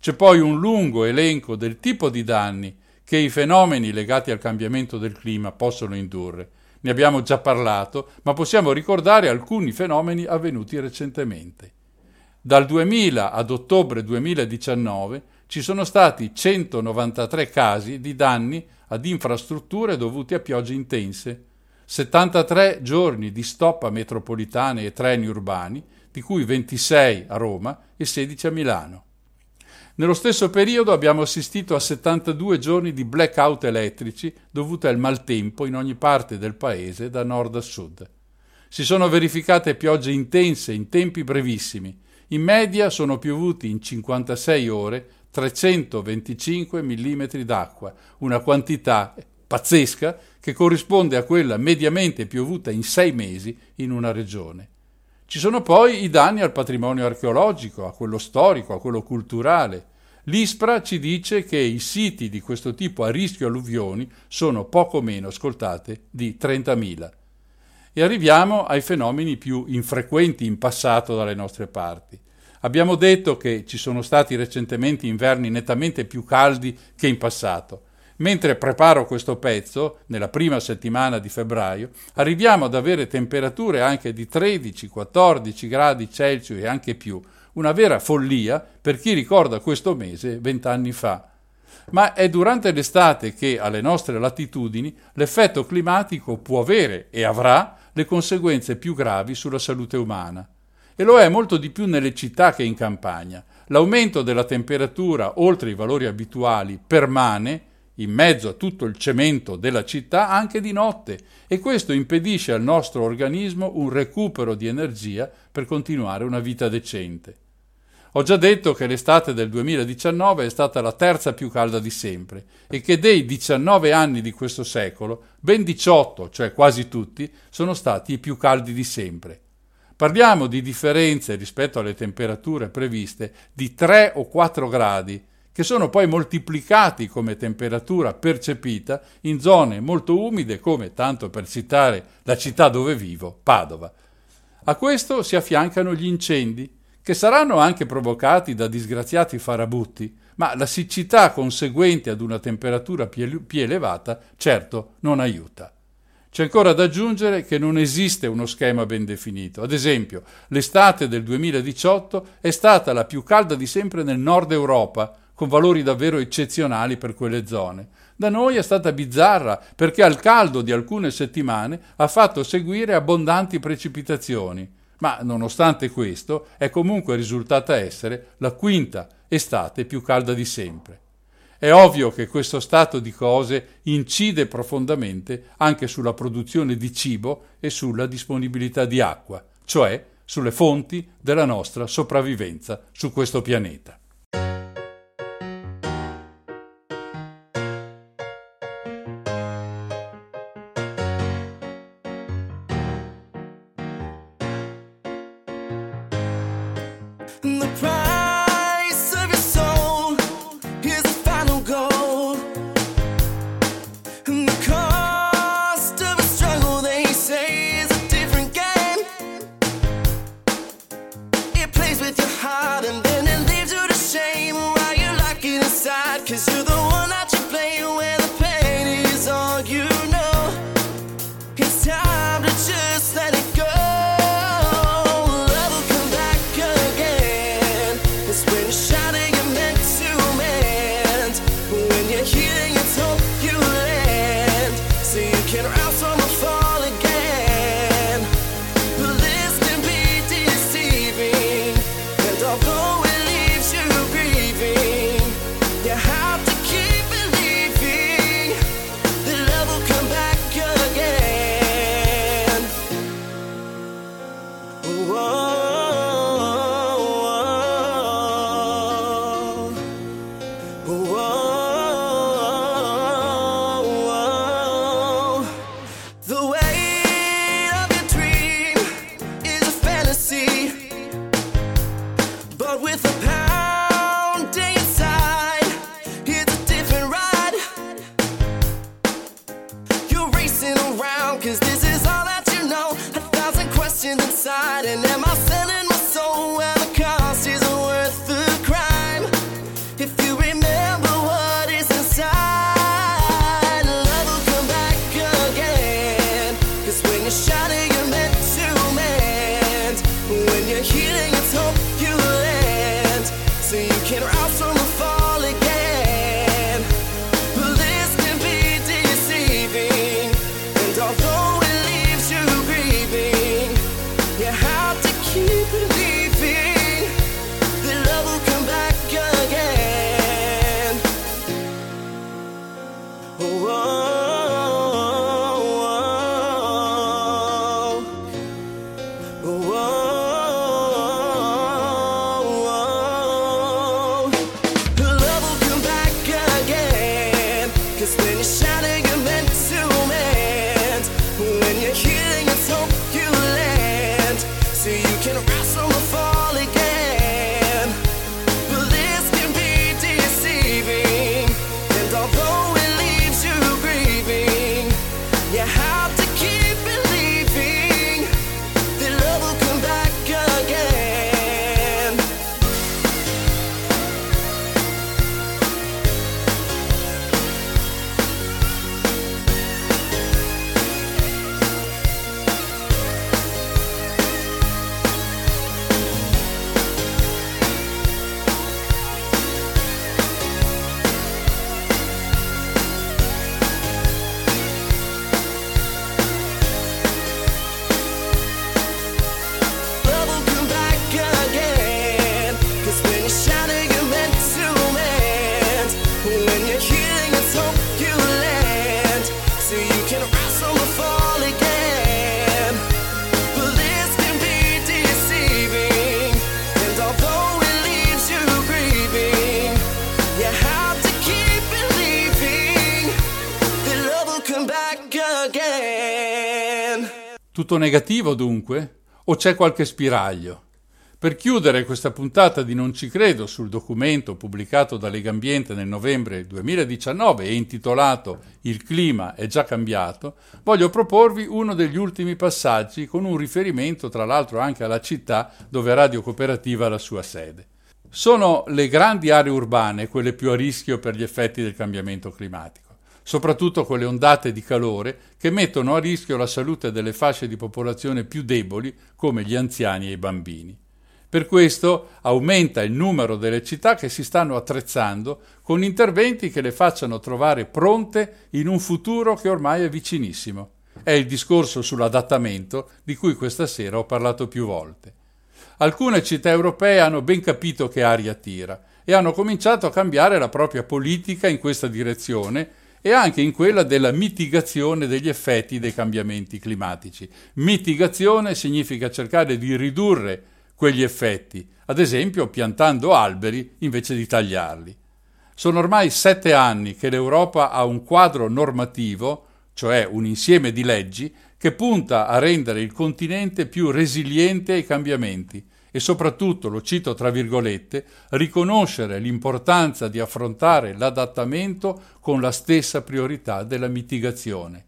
C'è poi un lungo elenco del tipo di danni che i fenomeni legati al cambiamento del clima possono indurre, ne abbiamo già parlato, ma possiamo ricordare alcuni fenomeni avvenuti recentemente. Dal 2000 ad ottobre 2019 ci sono stati 193 casi di danni ad infrastrutture dovuti a piogge intense, 73 giorni di stop a metropolitane e treni urbani, di cui 26 a Roma e 16 a Milano. Nello stesso periodo abbiamo assistito a 72 giorni di blackout elettrici dovuti al maltempo in ogni parte del paese da nord a sud. Si sono verificate piogge intense in tempi brevissimi. In media sono piovuti in 56 ore 325 mm d'acqua, una quantità pazzesca che corrisponde a quella mediamente piovuta in sei mesi in una regione. Ci sono poi i danni al patrimonio archeologico, a quello storico, a quello culturale. L'ISPRA ci dice che i siti di questo tipo a rischio alluvioni sono poco meno, ascoltate, di 30.000. E arriviamo ai fenomeni più infrequenti in passato dalle nostre parti. Abbiamo detto che ci sono stati recentemente inverni nettamente più caldi che in passato. Mentre preparo questo pezzo, nella prima settimana di febbraio, arriviamo ad avere temperature anche di 13-14 gradi Celsius e anche più, una vera follia per chi ricorda questo mese vent'anni fa. Ma è durante l'estate che alle nostre latitudini l'effetto climatico può avere e avrà le conseguenze più gravi sulla salute umana. E lo è molto di più nelle città che in campagna. L'aumento della temperatura oltre i valori abituali permane in mezzo a tutto il cemento della città anche di notte e questo impedisce al nostro organismo un recupero di energia per continuare una vita decente. Ho già detto che l'estate del 2019 è stata la terza più calda di sempre e che dei 19 anni di questo secolo, ben 18, cioè quasi tutti, sono stati i più caldi di sempre. Parliamo di differenze rispetto alle temperature previste di 3 o 4 gradi, che sono poi moltiplicati come temperatura percepita in zone molto umide come, tanto per citare la città dove vivo, Padova. A questo si affiancano gli incendi, che saranno anche provocati da disgraziati farabutti, ma la siccità conseguente ad una temperatura più elevata certo non aiuta. C'è ancora da aggiungere che non esiste uno schema ben definito. Ad esempio, l'estate del 2018 è stata la più calda di sempre nel nord Europa, con valori davvero eccezionali per quelle zone. Da noi è stata bizzarra perché al caldo di alcune settimane ha fatto seguire abbondanti precipitazioni ma nonostante questo è comunque risultata essere la quinta estate più calda di sempre. È ovvio che questo stato di cose incide profondamente anche sulla produzione di cibo e sulla disponibilità di acqua, cioè sulle fonti della nostra sopravvivenza su questo pianeta. With a Tutto negativo dunque? O c'è qualche spiraglio? Per chiudere questa puntata di Non ci credo sul documento pubblicato da Legambiente nel novembre 2019 e intitolato Il clima è già cambiato, voglio proporvi uno degli ultimi passaggi con un riferimento tra l'altro anche alla città dove Radio Cooperativa ha la sua sede. Sono le grandi aree urbane quelle più a rischio per gli effetti del cambiamento climatico soprattutto quelle ondate di calore che mettono a rischio la salute delle fasce di popolazione più deboli come gli anziani e i bambini. Per questo aumenta il numero delle città che si stanno attrezzando con interventi che le facciano trovare pronte in un futuro che ormai è vicinissimo. È il discorso sull'adattamento di cui questa sera ho parlato più volte. Alcune città europee hanno ben capito che aria tira e hanno cominciato a cambiare la propria politica in questa direzione e anche in quella della mitigazione degli effetti dei cambiamenti climatici. Mitigazione significa cercare di ridurre quegli effetti, ad esempio piantando alberi invece di tagliarli. Sono ormai sette anni che l'Europa ha un quadro normativo, cioè un insieme di leggi, che punta a rendere il continente più resiliente ai cambiamenti e soprattutto, lo cito tra virgolette, riconoscere l'importanza di affrontare l'adattamento con la stessa priorità della mitigazione.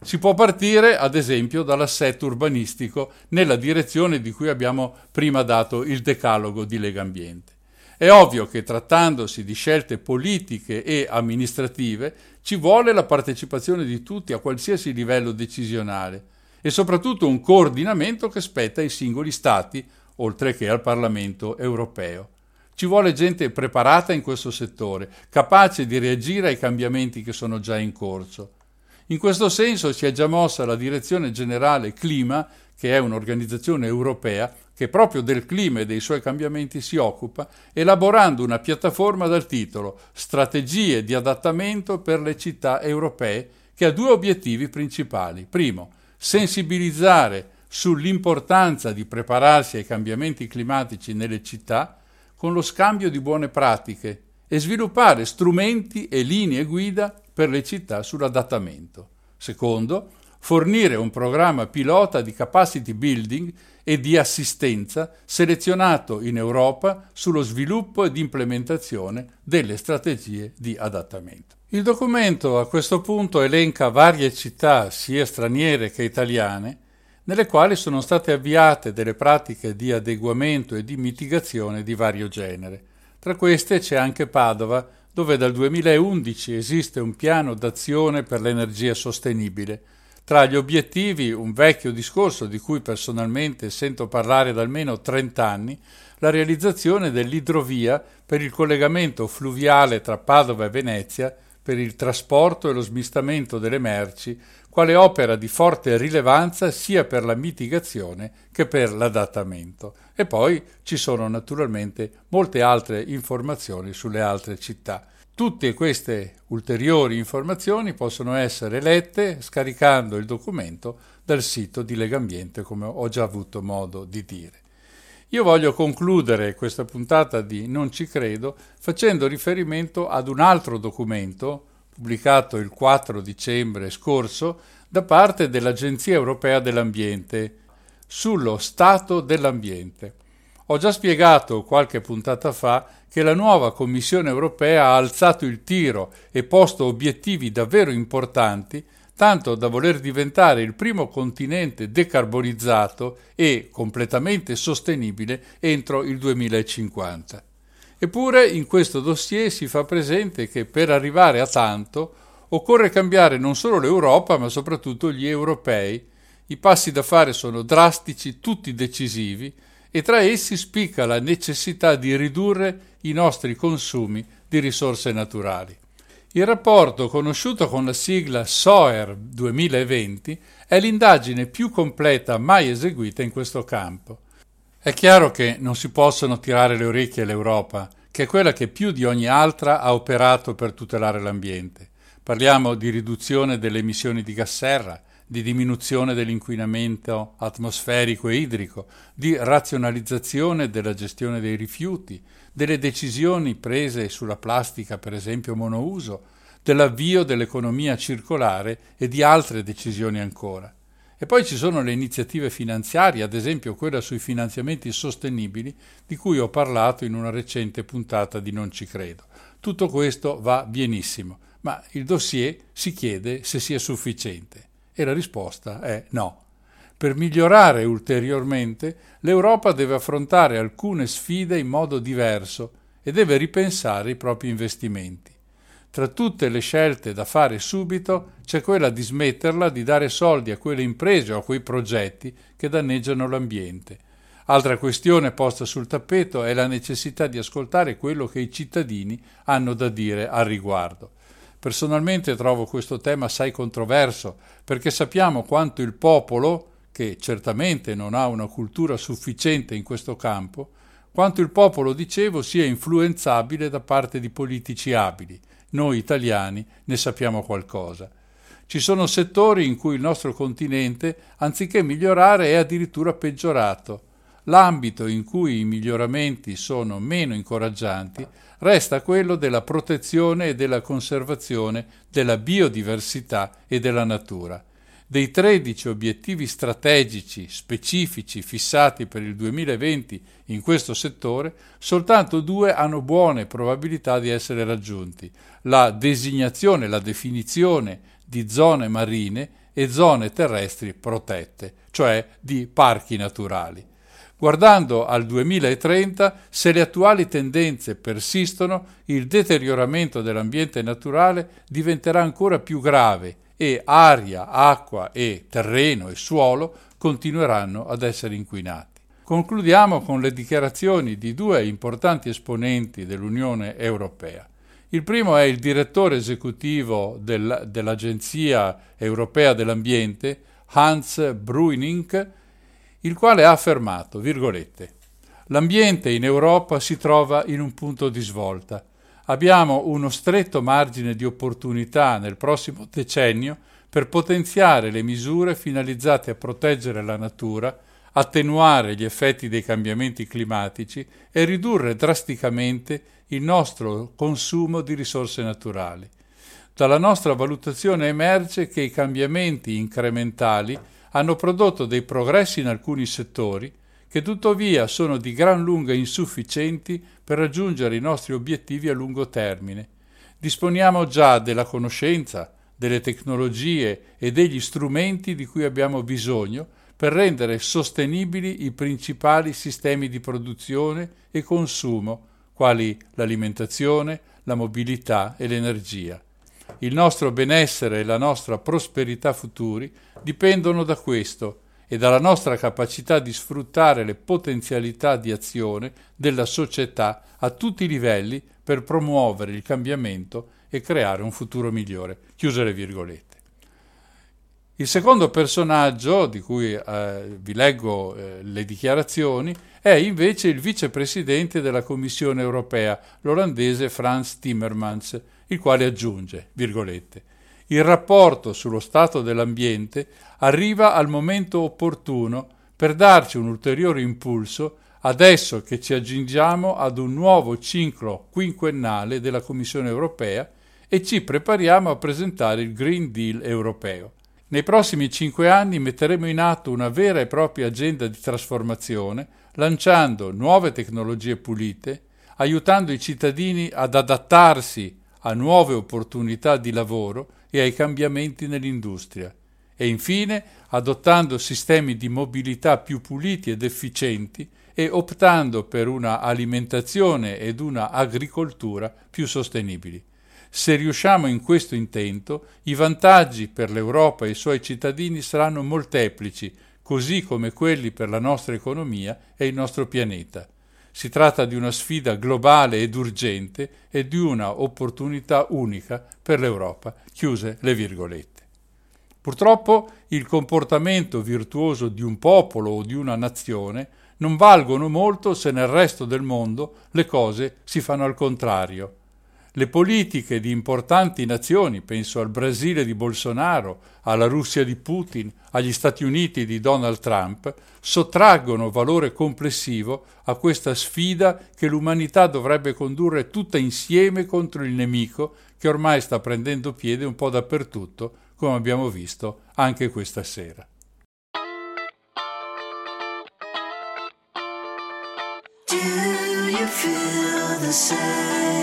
Si può partire, ad esempio, dall'assetto urbanistico nella direzione di cui abbiamo prima dato il decalogo di Legambiente. È ovvio che trattandosi di scelte politiche e amministrative ci vuole la partecipazione di tutti a qualsiasi livello decisionale e soprattutto un coordinamento che spetta ai singoli Stati, oltre che al Parlamento europeo. Ci vuole gente preparata in questo settore, capace di reagire ai cambiamenti che sono già in corso. In questo senso si è già mossa la Direzione Generale Clima, che è un'organizzazione europea che proprio del clima e dei suoi cambiamenti si occupa, elaborando una piattaforma dal titolo Strategie di adattamento per le città europee, che ha due obiettivi principali. Primo, sensibilizzare sull'importanza di prepararsi ai cambiamenti climatici nelle città con lo scambio di buone pratiche e sviluppare strumenti e linee guida per le città sull'adattamento. Secondo, fornire un programma pilota di capacity building e di assistenza selezionato in Europa sullo sviluppo ed implementazione delle strategie di adattamento. Il documento a questo punto elenca varie città, sia straniere che italiane, nelle quali sono state avviate delle pratiche di adeguamento e di mitigazione di vario genere. Tra queste c'è anche Padova, dove dal 2011 esiste un piano d'azione per l'energia sostenibile. Tra gli obiettivi un vecchio discorso di cui personalmente sento parlare da almeno 30 anni, la realizzazione dell'idrovia per il collegamento fluviale tra Padova e Venezia per il trasporto e lo smistamento delle merci, quale opera di forte rilevanza sia per la mitigazione che per l'adattamento. E poi ci sono naturalmente molte altre informazioni sulle altre città. Tutte queste ulteriori informazioni possono essere lette scaricando il documento dal sito di Legambiente, come ho già avuto modo di dire. Io voglio concludere questa puntata di Non ci credo facendo riferimento ad un altro documento pubblicato il 4 dicembre scorso da parte dell'Agenzia Europea dell'Ambiente sullo stato dell'ambiente. Ho già spiegato qualche puntata fa che la nuova Commissione europea ha alzato il tiro e posto obiettivi davvero importanti tanto da voler diventare il primo continente decarbonizzato e completamente sostenibile entro il 2050. Eppure in questo dossier si fa presente che per arrivare a tanto occorre cambiare non solo l'Europa ma soprattutto gli europei. I passi da fare sono drastici, tutti decisivi e tra essi spicca la necessità di ridurre i nostri consumi di risorse naturali. Il rapporto, conosciuto con la sigla SOER 2020, è l'indagine più completa mai eseguita in questo campo. È chiaro che non si possono tirare le orecchie all'Europa, che è quella che più di ogni altra ha operato per tutelare l'ambiente. Parliamo di riduzione delle emissioni di gas serra, di diminuzione dell'inquinamento atmosferico e idrico, di razionalizzazione della gestione dei rifiuti, delle decisioni prese sulla plastica, per esempio monouso, dell'avvio dell'economia circolare e di altre decisioni ancora. E poi ci sono le iniziative finanziarie, ad esempio quella sui finanziamenti sostenibili di cui ho parlato in una recente puntata di Non ci credo. Tutto questo va benissimo, ma il dossier si chiede se sia sufficiente e la risposta è no. Per migliorare ulteriormente, l'Europa deve affrontare alcune sfide in modo diverso e deve ripensare i propri investimenti. Tra tutte le scelte da fare subito c'è quella di smetterla di dare soldi a quelle imprese o a quei progetti che danneggiano l'ambiente. Altra questione posta sul tappeto è la necessità di ascoltare quello che i cittadini hanno da dire al riguardo. Personalmente trovo questo tema assai controverso perché sappiamo quanto il popolo, che certamente non ha una cultura sufficiente in questo campo, quanto il popolo, dicevo, sia influenzabile da parte di politici abili noi italiani ne sappiamo qualcosa. Ci sono settori in cui il nostro continente, anziché migliorare, è addirittura peggiorato. L'ambito in cui i miglioramenti sono meno incoraggianti resta quello della protezione e della conservazione della biodiversità e della natura. Dei 13 obiettivi strategici specifici fissati per il 2020 in questo settore, soltanto due hanno buone probabilità di essere raggiunti, la designazione, la definizione di zone marine e zone terrestri protette, cioè di parchi naturali. Guardando al 2030, se le attuali tendenze persistono, il deterioramento dell'ambiente naturale diventerà ancora più grave e aria, acqua e terreno e suolo continueranno ad essere inquinati. Concludiamo con le dichiarazioni di due importanti esponenti dell'Unione Europea. Il primo è il direttore esecutivo del, dell'Agenzia Europea dell'Ambiente, Hans Bruining, il quale ha affermato, virgolette, L'ambiente in Europa si trova in un punto di svolta abbiamo uno stretto margine di opportunità nel prossimo decennio per potenziare le misure finalizzate a proteggere la natura, attenuare gli effetti dei cambiamenti climatici e ridurre drasticamente il nostro consumo di risorse naturali. Dalla nostra valutazione emerge che i cambiamenti incrementali hanno prodotto dei progressi in alcuni settori, che tuttavia sono di gran lunga insufficienti per raggiungere i nostri obiettivi a lungo termine. Disponiamo già della conoscenza, delle tecnologie e degli strumenti di cui abbiamo bisogno per rendere sostenibili i principali sistemi di produzione e consumo, quali l'alimentazione, la mobilità e l'energia. Il nostro benessere e la nostra prosperità futuri dipendono da questo e dalla nostra capacità di sfruttare le potenzialità di azione della società a tutti i livelli per promuovere il cambiamento e creare un futuro migliore. Chiuse le virgolette. Il secondo personaggio, di cui eh, vi leggo eh, le dichiarazioni, è invece il vicepresidente della Commissione europea, l'olandese Frans Timmermans, il quale aggiunge, virgolette, il rapporto sullo stato dell'ambiente arriva al momento opportuno per darci un ulteriore impulso adesso che ci aggiungiamo ad un nuovo ciclo quinquennale della Commissione europea e ci prepariamo a presentare il Green Deal europeo. Nei prossimi cinque anni metteremo in atto una vera e propria agenda di trasformazione, lanciando nuove tecnologie pulite, aiutando i cittadini ad adattarsi a nuove opportunità di lavoro e ai cambiamenti nell'industria e infine adottando sistemi di mobilità più puliti ed efficienti e optando per una alimentazione ed una agricoltura più sostenibili. Se riusciamo in questo intento, i vantaggi per l'Europa e i suoi cittadini saranno molteplici, così come quelli per la nostra economia e il nostro pianeta. Si tratta di una sfida globale ed urgente e di una opportunità unica per l'Europa. Chiuse le virgolette. Purtroppo il comportamento virtuoso di un popolo o di una nazione non valgono molto se nel resto del mondo le cose si fanno al contrario. Le politiche di importanti nazioni, penso al Brasile di Bolsonaro, alla Russia di Putin, agli Stati Uniti di Donald Trump, sottraggono valore complessivo a questa sfida che l'umanità dovrebbe condurre tutta insieme contro il nemico che ormai sta prendendo piede un po' dappertutto, come abbiamo visto anche questa sera. Do you feel the same?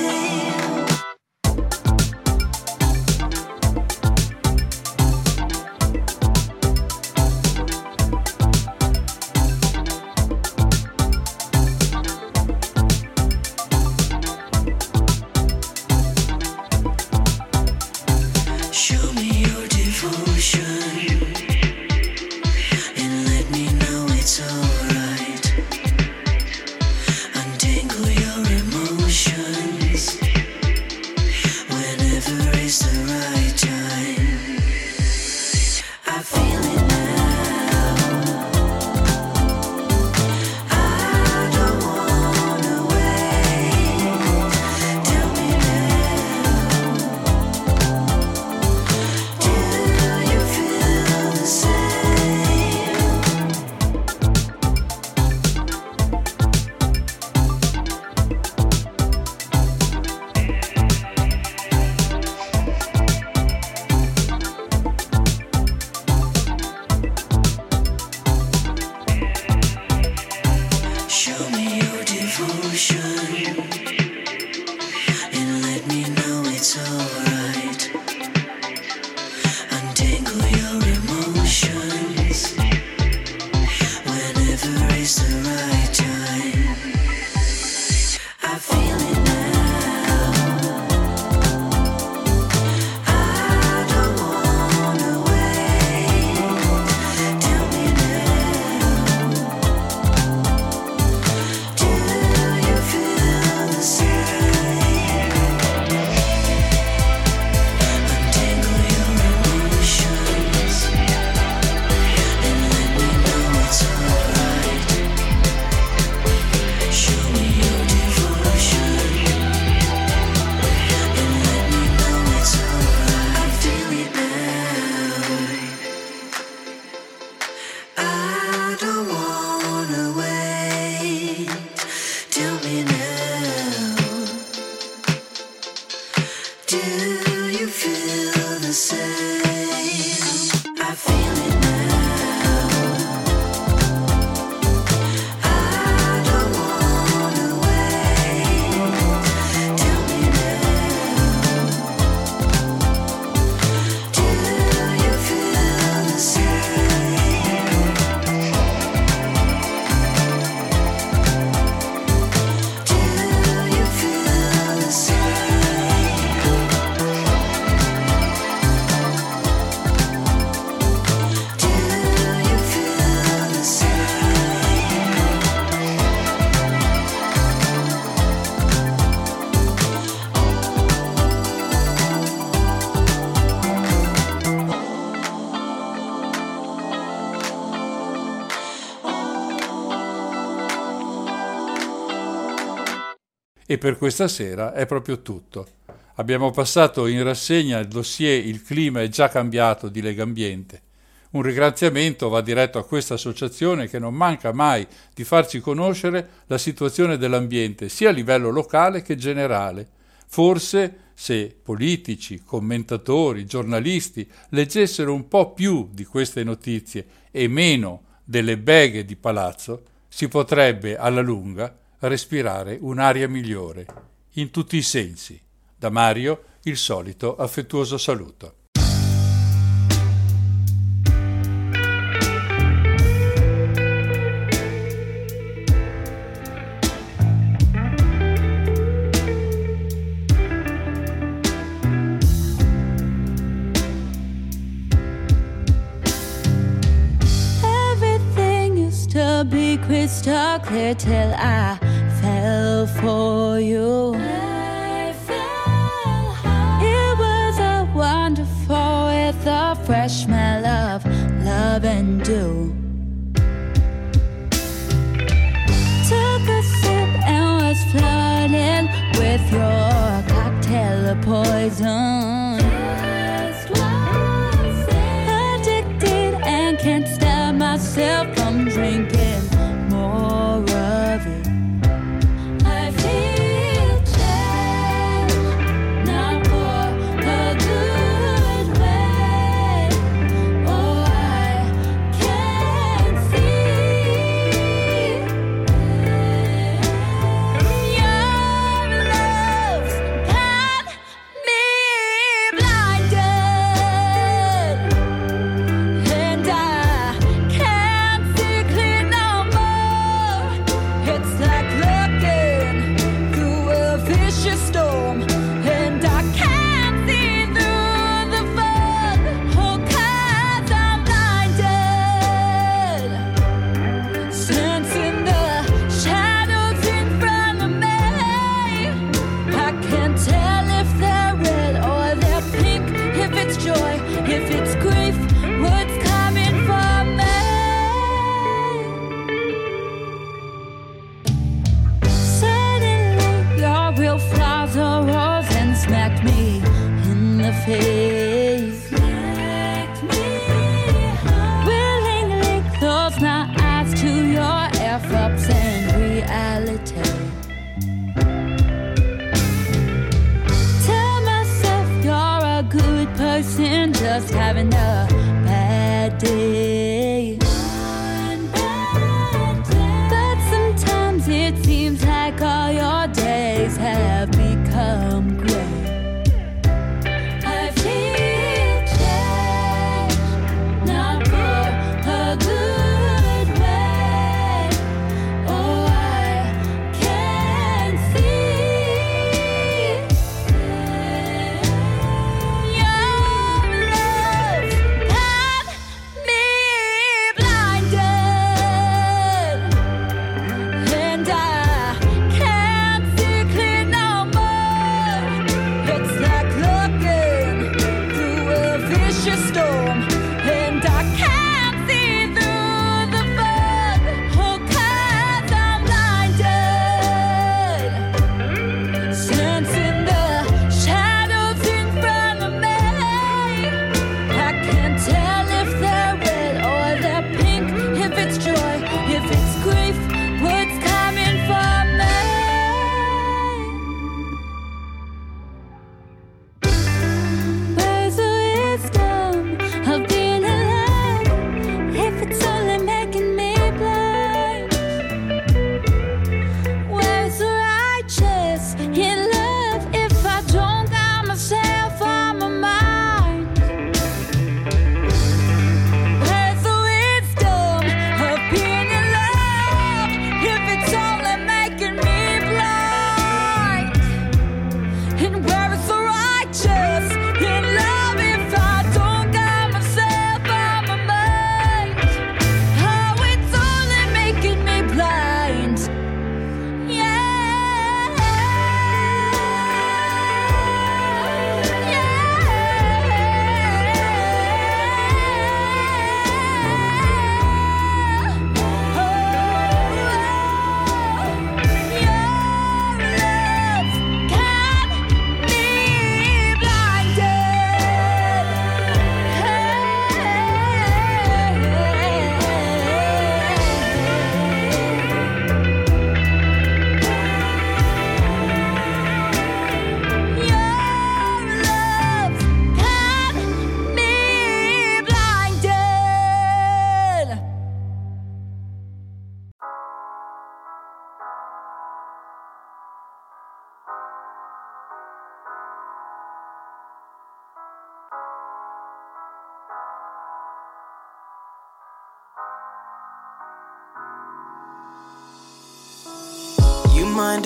Per questa sera è proprio tutto. Abbiamo passato in rassegna il dossier Il clima è già cambiato di Legambiente. Un ringraziamento va diretto a questa associazione che non manca mai di farci conoscere la situazione dell'ambiente sia a livello locale che generale. Forse se politici, commentatori, giornalisti leggessero un po' più di queste notizie e meno delle beghe di palazzo, si potrebbe alla lunga respirare un'aria migliore, in tutti i sensi. Da Mario il solito affettuoso saluto. crystal clear till I fell for you. I fell it was a wonderful with a fresh smell of love and dew. Took a sip and was flooded with your cocktail of poison.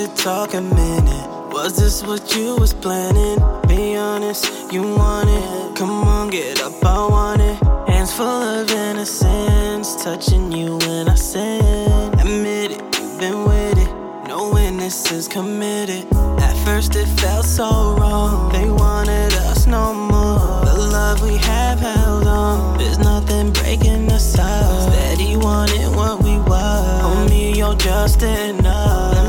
to talk a minute. Was this what you was planning? Be honest, you want it. Come on, get up, I want it. Hands full of innocence, touching you when I sin. Admit it, you've been with it. No witnesses committed. At first it felt so wrong. They wanted us no more. The love we have held on. There's nothing breaking us up. Steady wanted what we were. Only you're just enough.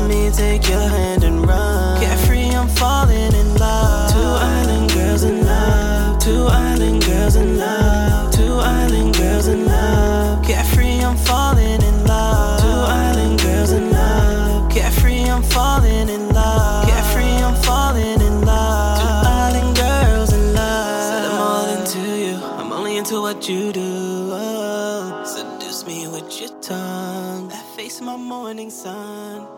Let me take your hand and run. Carefree, I'm falling in love. Two island girls in love. Two island girls in love. Two island girls in love. Carefree, I'm falling in love. Two island girls in love. Carefree, I'm falling in love. Carefree, I'm falling in love. Two island girls in love. Said I'm all into you. I'm only into what you do. Oh, seduce me with your tongue. That face, my morning sun.